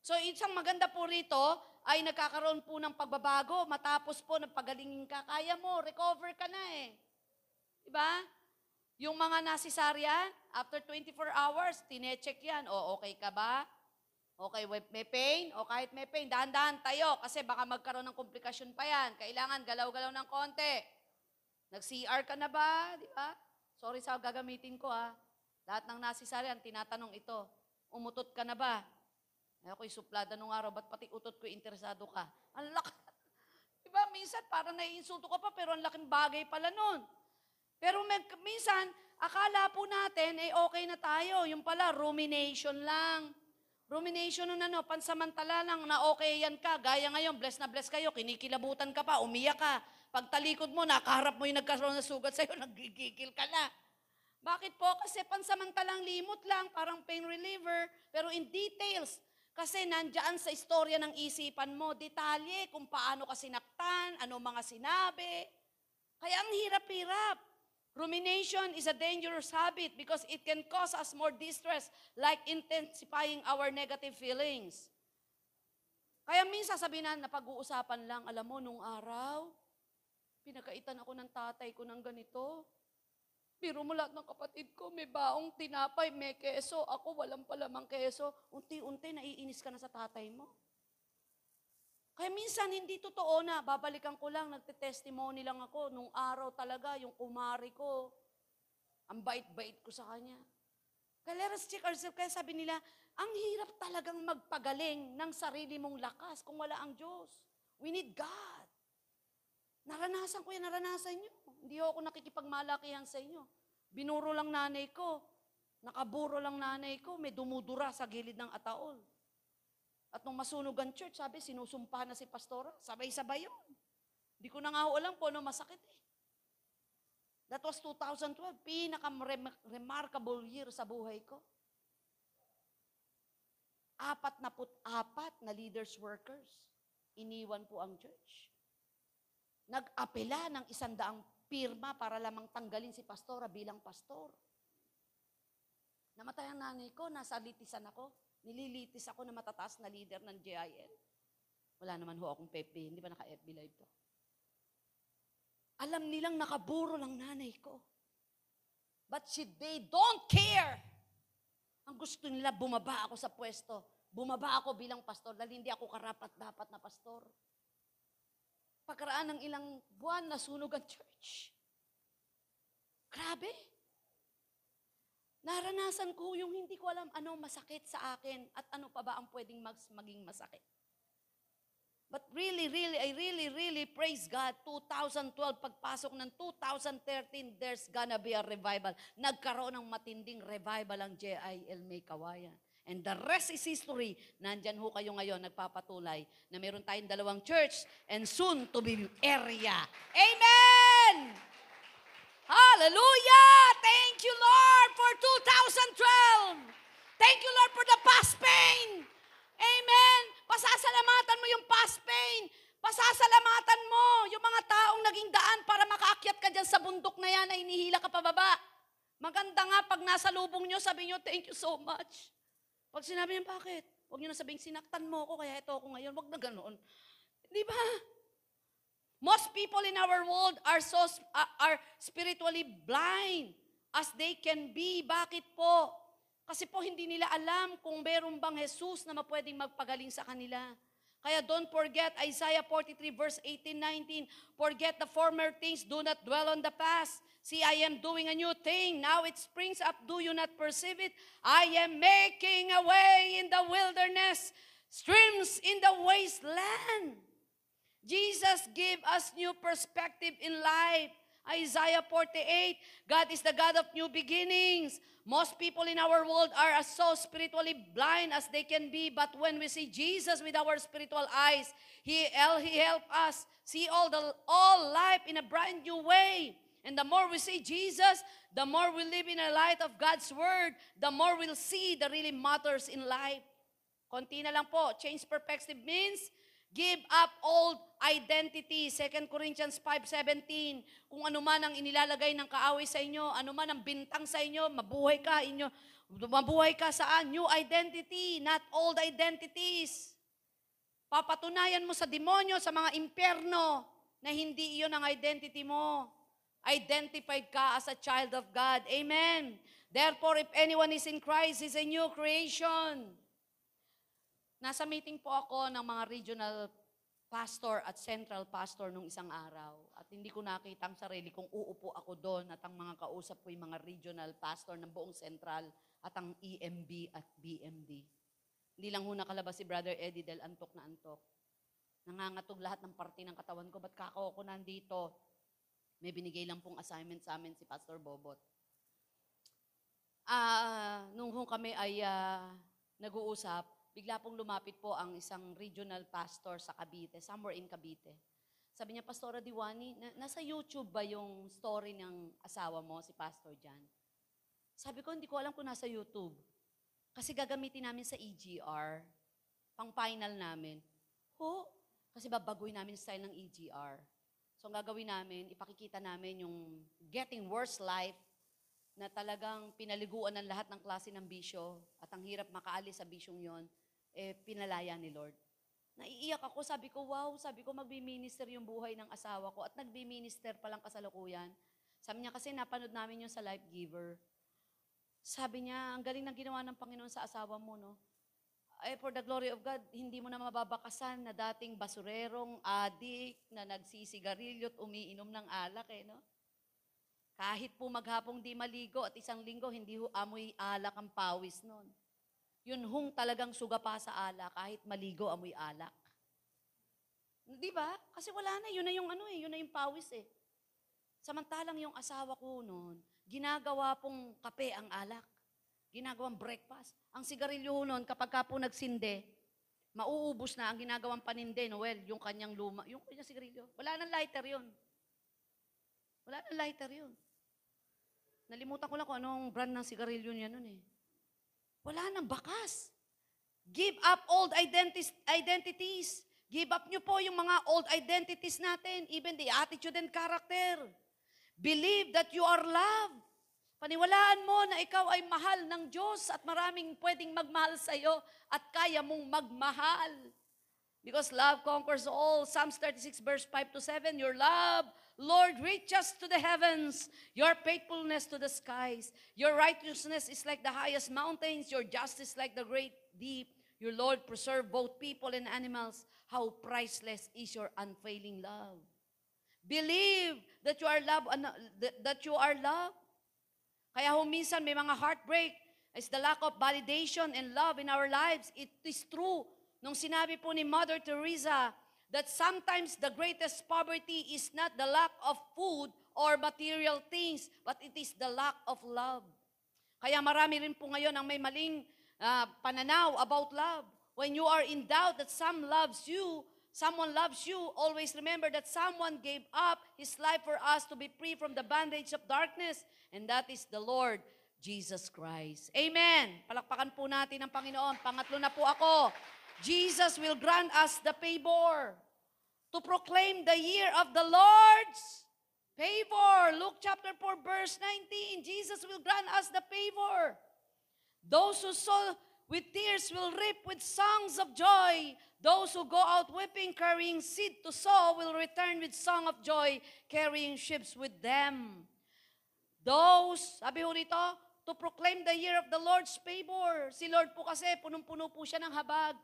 So, isang maganda po rito ay nagkakaroon po ng pagbabago. Matapos po, nagpagalingin ka, kaya mo, recover ka na eh. Di ba? Yung mga nasisarya, after 24 hours, tinecheck yan. O, okay ka ba? Okay, may- pain? O kahit may pain, dahan-dahan tayo kasi baka magkaroon ng komplikasyon pa yan. Kailangan galaw-galaw ng konti. Nag-CR ka na ba? Di ba? Sorry sa gagamitin ko ah. Lahat ng nasisaryan, tinatanong ito. Umutot ka na ba? Ay, ako'y suplada nung araw, ba't pati utot ko interesado ka? Ang laki. Diba, minsan parang naiinsulto ka pa, pero ang laking bagay pala nun. Pero may, minsan, akala po natin, eh okay na tayo. Yung pala, rumination lang. Rumination nun ano, pansamantala lang na okay yan ka. Gaya ngayon, bless na bless kayo, kinikilabutan ka pa, umiyak ka. Pag talikod mo, nakaharap mo yung nagkaroon ng sugat sa'yo, nagigigil ka na. Bakit po? Kasi pansamantalang limot lang, parang pain reliever, pero in details, kasi nandyan sa istorya ng isipan mo, detalye kung paano ka sinaktan, ano mga sinabi. Kaya ang hirap-hirap. Rumination is a dangerous habit because it can cause us more distress, like intensifying our negative feelings. Kaya minsan sabihin na, napag-uusapan lang, alam mo, nung araw, pinagkaitan ako ng tatay ko ng ganito. Biro mo lahat ng kapatid ko, may baong tinapay, may keso. Ako, walang palamang keso. Unti-unti, naiinis ka na sa tatay mo. Kaya minsan, hindi totoo na. Babalikan ko lang, nagte-testimony lang ako. Nung araw talaga, yung kumari ko, ang bait-bait ko sa kanya. Kaya let us check ourselves. Kaya sabi nila, ang hirap talagang magpagaling ng sarili mong lakas kung wala ang Diyos. We need God. Naranasan ko yan, naranasan nyo. Hindi ako nakikipagmalakihan sa inyo. Binuro lang nanay ko. Nakaburo lang nanay ko. May dumudura sa gilid ng ataol. At nung masunog ang church, sabi, sinusumpa na si pastora. Sabay-sabay yun. Hindi ko na nga alam kung ano masakit eh. That was 2012. Pinaka-remarkable year sa buhay ko. Apat na put apat na leaders workers. Iniwan po ang church. Nag-apela ng isandaang pirma para lamang tanggalin si pastora bilang pastor. Namatay ang nanay ko, nasa litisan ako. Nililitis ako na matataas na leader ng JIL. Wala naman ho akong pepe, hindi ba naka-FB live to? Alam nilang nakaburo lang nanay ko. But she, they don't care. Ang gusto nila, bumaba ako sa pwesto. Bumaba ako bilang pastor dahil hindi ako karapat-dapat na pastor. Pagkaraan ng ilang buwan, nasunog ang church. Grabe. Naranasan ko yung hindi ko alam ano masakit sa akin at ano pa ba ang pwedeng mag- maging masakit. But really, really, I really, really praise God. 2012, pagpasok ng 2013, there's gonna be a revival. Nagkaroon ng matinding revival ang JIL May Kawayan. And the rest is history. Nandyan ho kayo ngayon, nagpapatuloy na meron tayong dalawang church and soon to be area. Amen! Hallelujah! Thank you, Lord, for 2012. Thank you, Lord, for the past pain. Amen. Pasasalamatan mo yung past pain. Pasasalamatan mo yung mga taong naging daan para makaakyat ka dyan sa bundok na yan na inihila ka pababa. Maganda nga pag nasa lubong nyo, sabi nyo, thank you so much. Pag sinabi niya, bakit? Huwag nyo na sabihin, sinaktan mo ako, kaya ito ako ngayon. Huwag na ganoon. Di ba? Most people in our world are so uh, are spiritually blind as they can be. Bakit po? Kasi po hindi nila alam kung meron bang Jesus na mapwedeng magpagaling sa kanila. Kaya don't forget Isaiah 43 verse 18, 19. Forget the former things, do not dwell on the past. See, I am doing a new thing. Now it springs up. Do you not perceive it? I am making a way in the wilderness, streams in the wasteland. Jesus gave us new perspective in life. Isaiah 48, God is the God of new beginnings. Most people in our world are as so spiritually blind as they can be, but when we see Jesus with our spiritual eyes, He, he help us see all, the, all life in a brand new way. And the more we see Jesus, the more we live in a light of God's Word, the more we'll see the really matters in life. Konti na lang po. Change perspective means Give up old identity. 2 Corinthians 5.17 Kung ano man ang inilalagay ng kaaway sa inyo, ano man ang bintang sa inyo, mabuhay ka inyo, mabuhay ka saan? New identity, not old identities. Papatunayan mo sa demonyo, sa mga impyerno, na hindi iyon ang identity mo. Identified ka as a child of God. Amen. Therefore, if anyone is in Christ, is a new creation. Nasa meeting po ako ng mga regional pastor at central pastor nung isang araw. At hindi ko nakita ang sarili kung uupo ako doon at ang mga kausap ko yung mga regional pastor ng buong central at ang EMB at BMD. Hindi lang ho nakalabas si Brother Eddie Del antok na antok. Nangangatog lahat ng parte ng katawan ko. Ba't kako ko nandito? May binigay lang pong assignment sa amin si Pastor Bobot. Ah, nung ho kami ay ah, nag-uusap, bigla pong lumapit po ang isang regional pastor sa Cavite, somewhere in Cavite. Sabi niya, Pastora Diwani, na- nasa YouTube ba yung story ng asawa mo, si Pastor Jan? Sabi ko, hindi ko alam kung nasa YouTube. Kasi gagamitin namin sa EGR, pang final namin. Ho, kasi babaguhin namin style ng EGR. So ang gagawin namin, ipakikita namin yung getting worse life na talagang pinaliguan ng lahat ng klase ng bisyo at ang hirap makaalis sa bisyong yon, eh pinalaya ni Lord. Naiiyak ako, sabi ko, wow, sabi ko magbi-minister yung buhay ng asawa ko at nagbi-minister pa lang kasalukuyan. Sabi niya kasi napanood namin yung sa Life Giver. Sabi niya, ang galing ng ginawa ng Panginoon sa asawa mo, no? Eh, for the glory of God, hindi mo na mababakasan na dating basurerong, adik, na nagsisigarilyo at umiinom ng alak, eh, no? Kahit po maghapong di maligo at isang linggo, hindi ho amoy alak ang pawis nun. Yun hong talagang suga pa sa alak, kahit maligo amoy alak. Di ba? Kasi wala na, yun na yung ano eh, yun na yung pawis eh. Samantalang yung asawa ko noon, ginagawa pong kape ang alak. Ginagawang breakfast. Ang sigarilyo noon, kapag ka po nagsinde, mauubos na ang ginagawang paninde, Noel, yung kanyang luma, yung kanyang sigarilyo. Wala nang lighter yun. Wala nang lighter yun. Nalimutan ko lang kung anong brand ng sigarilyo niya noon eh. Wala nang bakas. Give up old identities. Give up nyo po yung mga old identities natin, even the attitude and character. Believe that you are loved. Paniwalaan mo na ikaw ay mahal ng Diyos at maraming pwedeng magmahal sa iyo at kaya mong magmahal. Because love conquers all. Psalms 36 verse 5 to 7, Your love, Lord, reaches to the heavens. Your faithfulness to the skies. Your righteousness is like the highest mountains. Your justice like the great deep. Your Lord preserve both people and animals. How priceless is your unfailing love. Believe that you are love, that you are love. Kaya ho minsan may mga heartbreak. It's the lack of validation and love in our lives. It is true. Nung sinabi po ni Mother Teresa that sometimes the greatest poverty is not the lack of food or material things, but it is the lack of love. Kaya marami rin po ngayon ang may maling ah, pananaw about love. When you are in doubt that some loves you, someone loves you, always remember that someone gave up his life for us to be free from the bondage of darkness, and that is the Lord Jesus Christ. Amen. Palakpakan po natin ang Panginoon. Pangatlo na po ako. Jesus will grant us the favor to proclaim the year of the Lord's favor. Luke chapter 4 verse 19. Jesus will grant us the favor. Those who sow with tears will reap with songs of joy. Those who go out weeping, carrying seed to sow, will return with song of joy, carrying ships with them. Those, sabi ho rito, to proclaim the year of the Lord's favor. Si Lord po kasi, punong-puno po siya ng habag.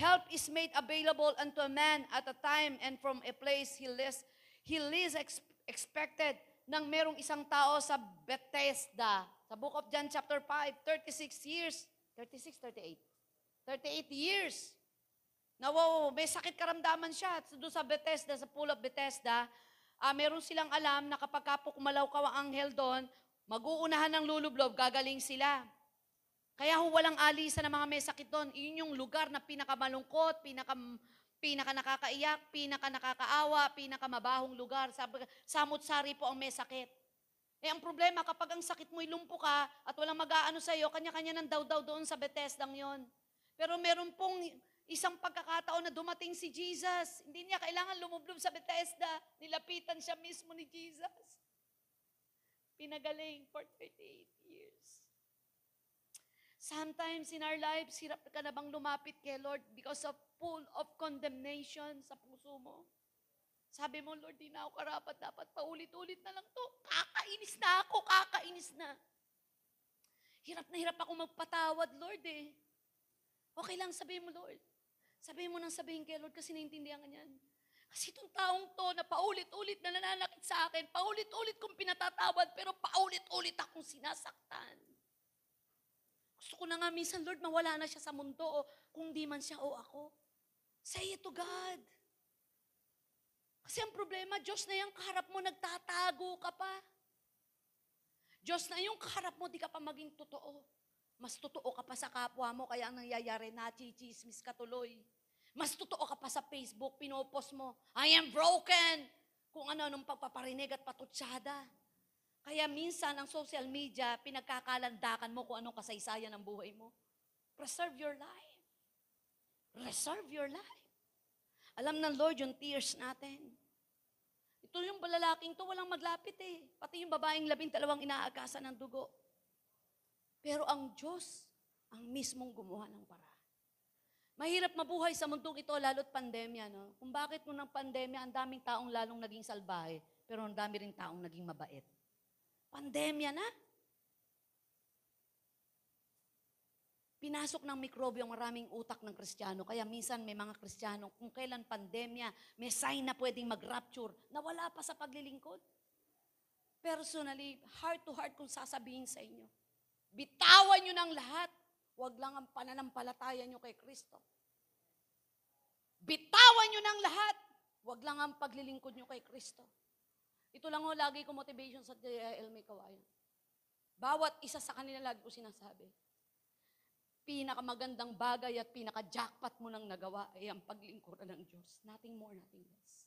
Help is made available unto a man at a time and from a place he least, he least ex- expected nang merong isang tao sa Bethesda. Sa Book of John chapter 5, 36 years. 36, 38. 38 years. Na wow, may sakit karamdaman siya. Doon sa Bethesda, sa pool of Bethesda, ah meron silang alam na kapag ka po kumalaw ka ang anghel doon, mag-uunahan ng lulublob, gagaling sila. Kaya ho walang alisan ng mga may sakit doon. Iyon yung lugar na pinakamalungkot, pinaka, pinaka nakakaiyak, pinaka nakakaawa, pinaka mabahong lugar. Samot-sari po ang may sakit. Eh ang problema, kapag ang sakit mo'y lumpo ka at walang mag-aano sa'yo, kanya-kanya ng daw-daw doon sa Bethesda yon. Pero meron pong isang pagkakataon na dumating si Jesus. Hindi niya kailangan lumublob sa Bethesda. Nilapitan siya mismo ni Jesus. Pinagaling for 38 years. Sometimes in our lives, hirap ka na bang lumapit kay Lord because of full of condemnation sa puso mo? Sabi mo, Lord, di na ako karapat. Dapat paulit-ulit na lang to. Kakainis na ako, kakainis na. Hirap na hirap ako magpatawad, Lord eh. Okay lang, sabihin mo, Lord. Sabihin mo nang sabihin kay Lord kasi naintindihan ka niyan. Kasi itong taong to na paulit-ulit na nananakit sa akin, paulit-ulit kong pinatatawad, pero paulit-ulit akong sinasaktan. Gusto ko na nga minsan, Lord, mawala na siya sa mundo o kung di man siya o ako. Say it to God. Kasi ang problema, Diyos na yung kaharap mo, nagtatago ka pa. Diyos na yung kaharap mo, di ka pa maging totoo. Mas totoo ka pa sa kapwa mo, kaya ang nangyayari, nachichismis ka tuloy. Mas totoo ka pa sa Facebook, pinopost mo, I am broken. Kung ano-anong pagpaparinig at patutsada. Kaya minsan ang social media, pinagkakalandakan mo kung anong kasaysayan ng buhay mo. Preserve your life. Reserve your life. Alam ng Lord yung tears natin. Ito yung balalaking to, walang maglapit eh. Pati yung babaeng labing dalawang inaagasan ng dugo. Pero ang Diyos, ang mismong gumawa ng para. Mahirap mabuhay sa mundong ito, lalo't pandemya, no? Kung bakit nung ng pandemya, ang daming taong lalong naging salbahe, pero ang dami rin taong naging mabait. Pandemya na. Pinasok ng mikrobyo ang maraming utak ng Kristiyano. Kaya minsan may mga Kristiyano, kung kailan pandemya, may sign na pwedeng mag-rapture, nawala pa sa paglilingkod. Personally, heart to heart kung sasabihin sa inyo, bitawan nyo ng lahat. Huwag lang ang pananampalataya nyo kay Kristo. Bitawan nyo ng lahat. Huwag lang ang paglilingkod nyo kay Kristo. Ito lang ho, lagi ko motivation sa JIL may kawayan. Bawat isa sa kanila lagi ko sinasabi, pinakamagandang bagay at pinaka-jackpot mo nang nagawa ay ang paglingkuran ng Diyos. Nothing more, nothing less.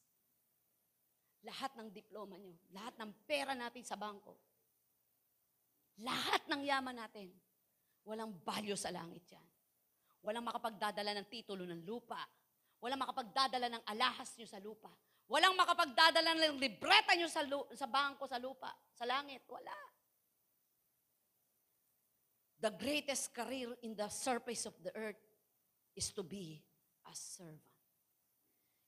Lahat ng diploma nyo, lahat ng pera natin sa bangko, lahat ng yaman natin, walang value sa langit yan. Walang makapagdadala ng titulo ng lupa. Walang makapagdadala ng alahas nyo sa lupa. Walang makapagdadala ng libreta nyo sa, lu- sa bangko, sa lupa, sa langit. Wala. The greatest career in the surface of the earth is to be a servant.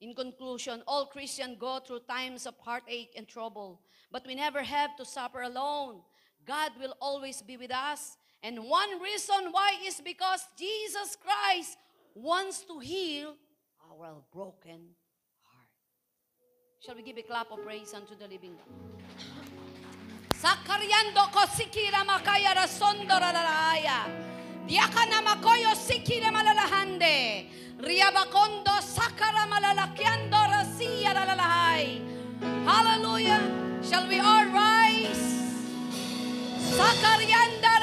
In conclusion, all Christians go through times of heartache and trouble, but we never have to suffer alone. God will always be with us. And one reason why is because Jesus Christ wants to heal our broken. Shall we give a clap of praise unto the living God? Sakariando ko sikira makaya rasondo ralalaya. Diakana makoyo sikira malalahande. Riabakondo sakara malalakiando rasiya lalalahay. Hallelujah. Shall we all rise? Sakarianda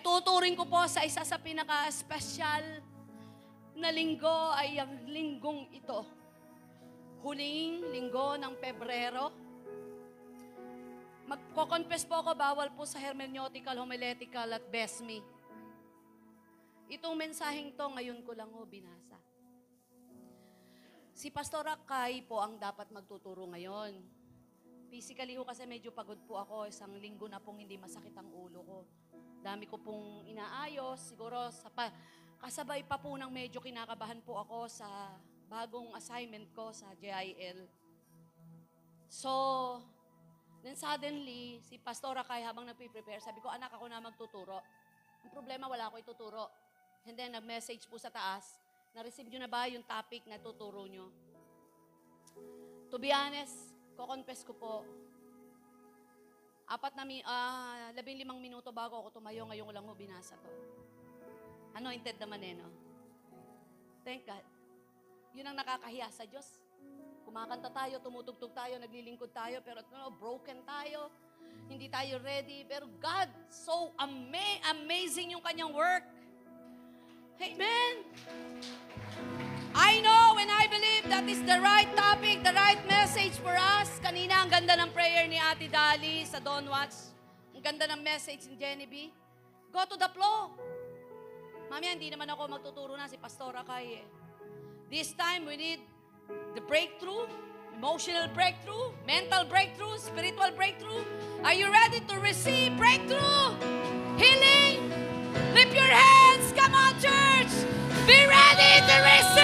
Tuturing ko po sa isa sa pinaka-special na linggo ay ang linggong ito. Huling linggo ng Pebrero. Magko-confess po ako, bawal po sa hermeneutical, homiletical at besmi. Itong mensaheng to, ngayon ko lang ho binasa. Si Pastora Kai po ang dapat magtuturo ngayon. Physically ho kasi medyo pagod po ako. Isang linggo na pong hindi masakit ang ulo ko. Dami ko pong inaayos. Siguro sa pa, kasabay pa po ng medyo kinakabahan po ako sa bagong assignment ko sa JIL. So, then suddenly, si Pastora Kai habang nagpe-prepare, sabi ko, anak ako na magtuturo. Ang problema, wala ako ituturo. And then, nag-message po sa taas, na-receive nyo na ba yung topic na tuturo nyo? To be honest, ko-confess ko po, apat na, mi- ah, labing limang minuto bago ako tumayo, ngayon ko lang ho binasa to. Anointed naman eh, no? Thank God. Yun ang nakakahiya sa Diyos. Kumakanta tayo, tumutugtog tayo, naglilingkod tayo, pero no, broken tayo. Hindi tayo ready. Pero God, so ama- amazing yung kanyang work. Amen. I know and I believe that is the right topic, the right message for us. Kanina, ang ganda ng prayer ni Ate Dali sa Don Watch. Ang ganda ng message ni B. Go to the flow. Mami, hindi naman ako magtuturo na si Pastora Kay eh. This time, we need the breakthrough, emotional breakthrough, mental breakthrough, spiritual breakthrough. Are you ready to receive breakthrough? Healing? Lift your hands. there is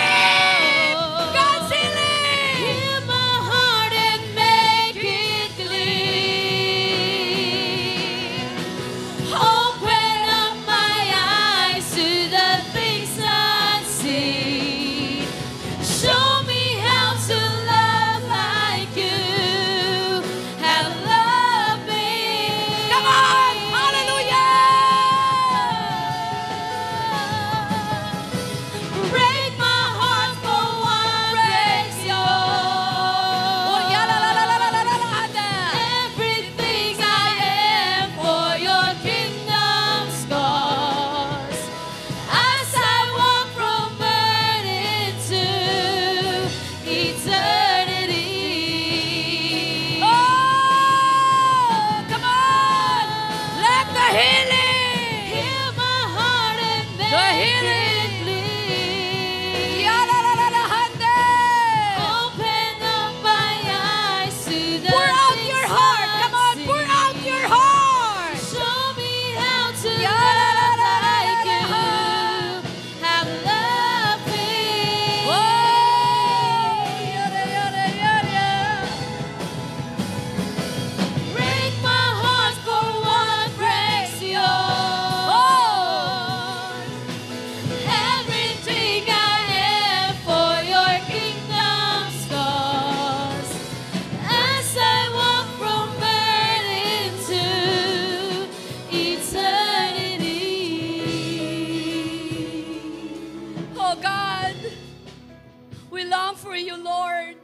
for you, Lord.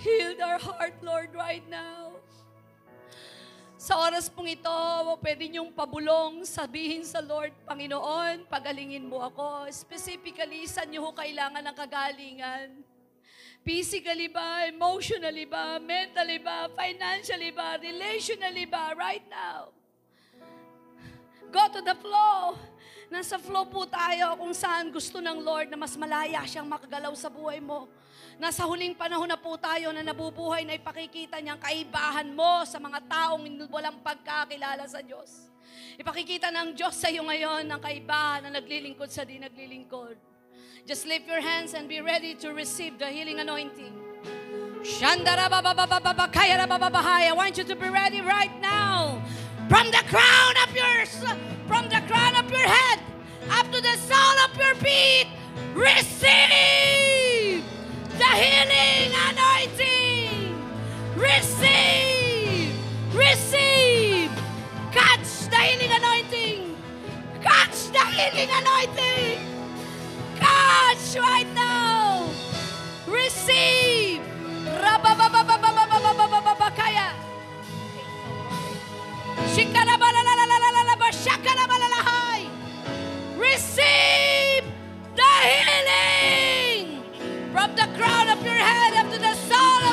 Heal our heart, Lord, right now. Sa oras pong ito, pwede niyong pabulong, sabihin sa Lord, Panginoon, pagalingin mo ako. Specifically, saan niyo kailangan ng kagalingan? Physically ba? Emotionally ba? Mentally ba? Financially ba? Relationally ba? Right now. Go to the flow. Nasa flow po tayo kung saan gusto ng Lord na mas malaya siyang makagalaw sa buhay mo. Nasa huling panahon na po tayo na nabubuhay na ipakikita niyang kaibahan mo sa mga taong walang pagkakilala sa Diyos. Ipakikita ng Diyos sa iyo ngayon ng kaibahan na naglilingkod sa di naglilingkod. Just lift your hands and be ready to receive the healing anointing. Shandarabababababakayarababahaya. I want you to be ready right now. From the crown of your from the crown of your head up to the sole of your feet, receive the healing anointing. Receive, receive. Catch the healing anointing. Catch the healing anointing. Catch right now. Receive. Receive the healing from the crown of your head up to the sole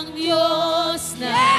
of your feet.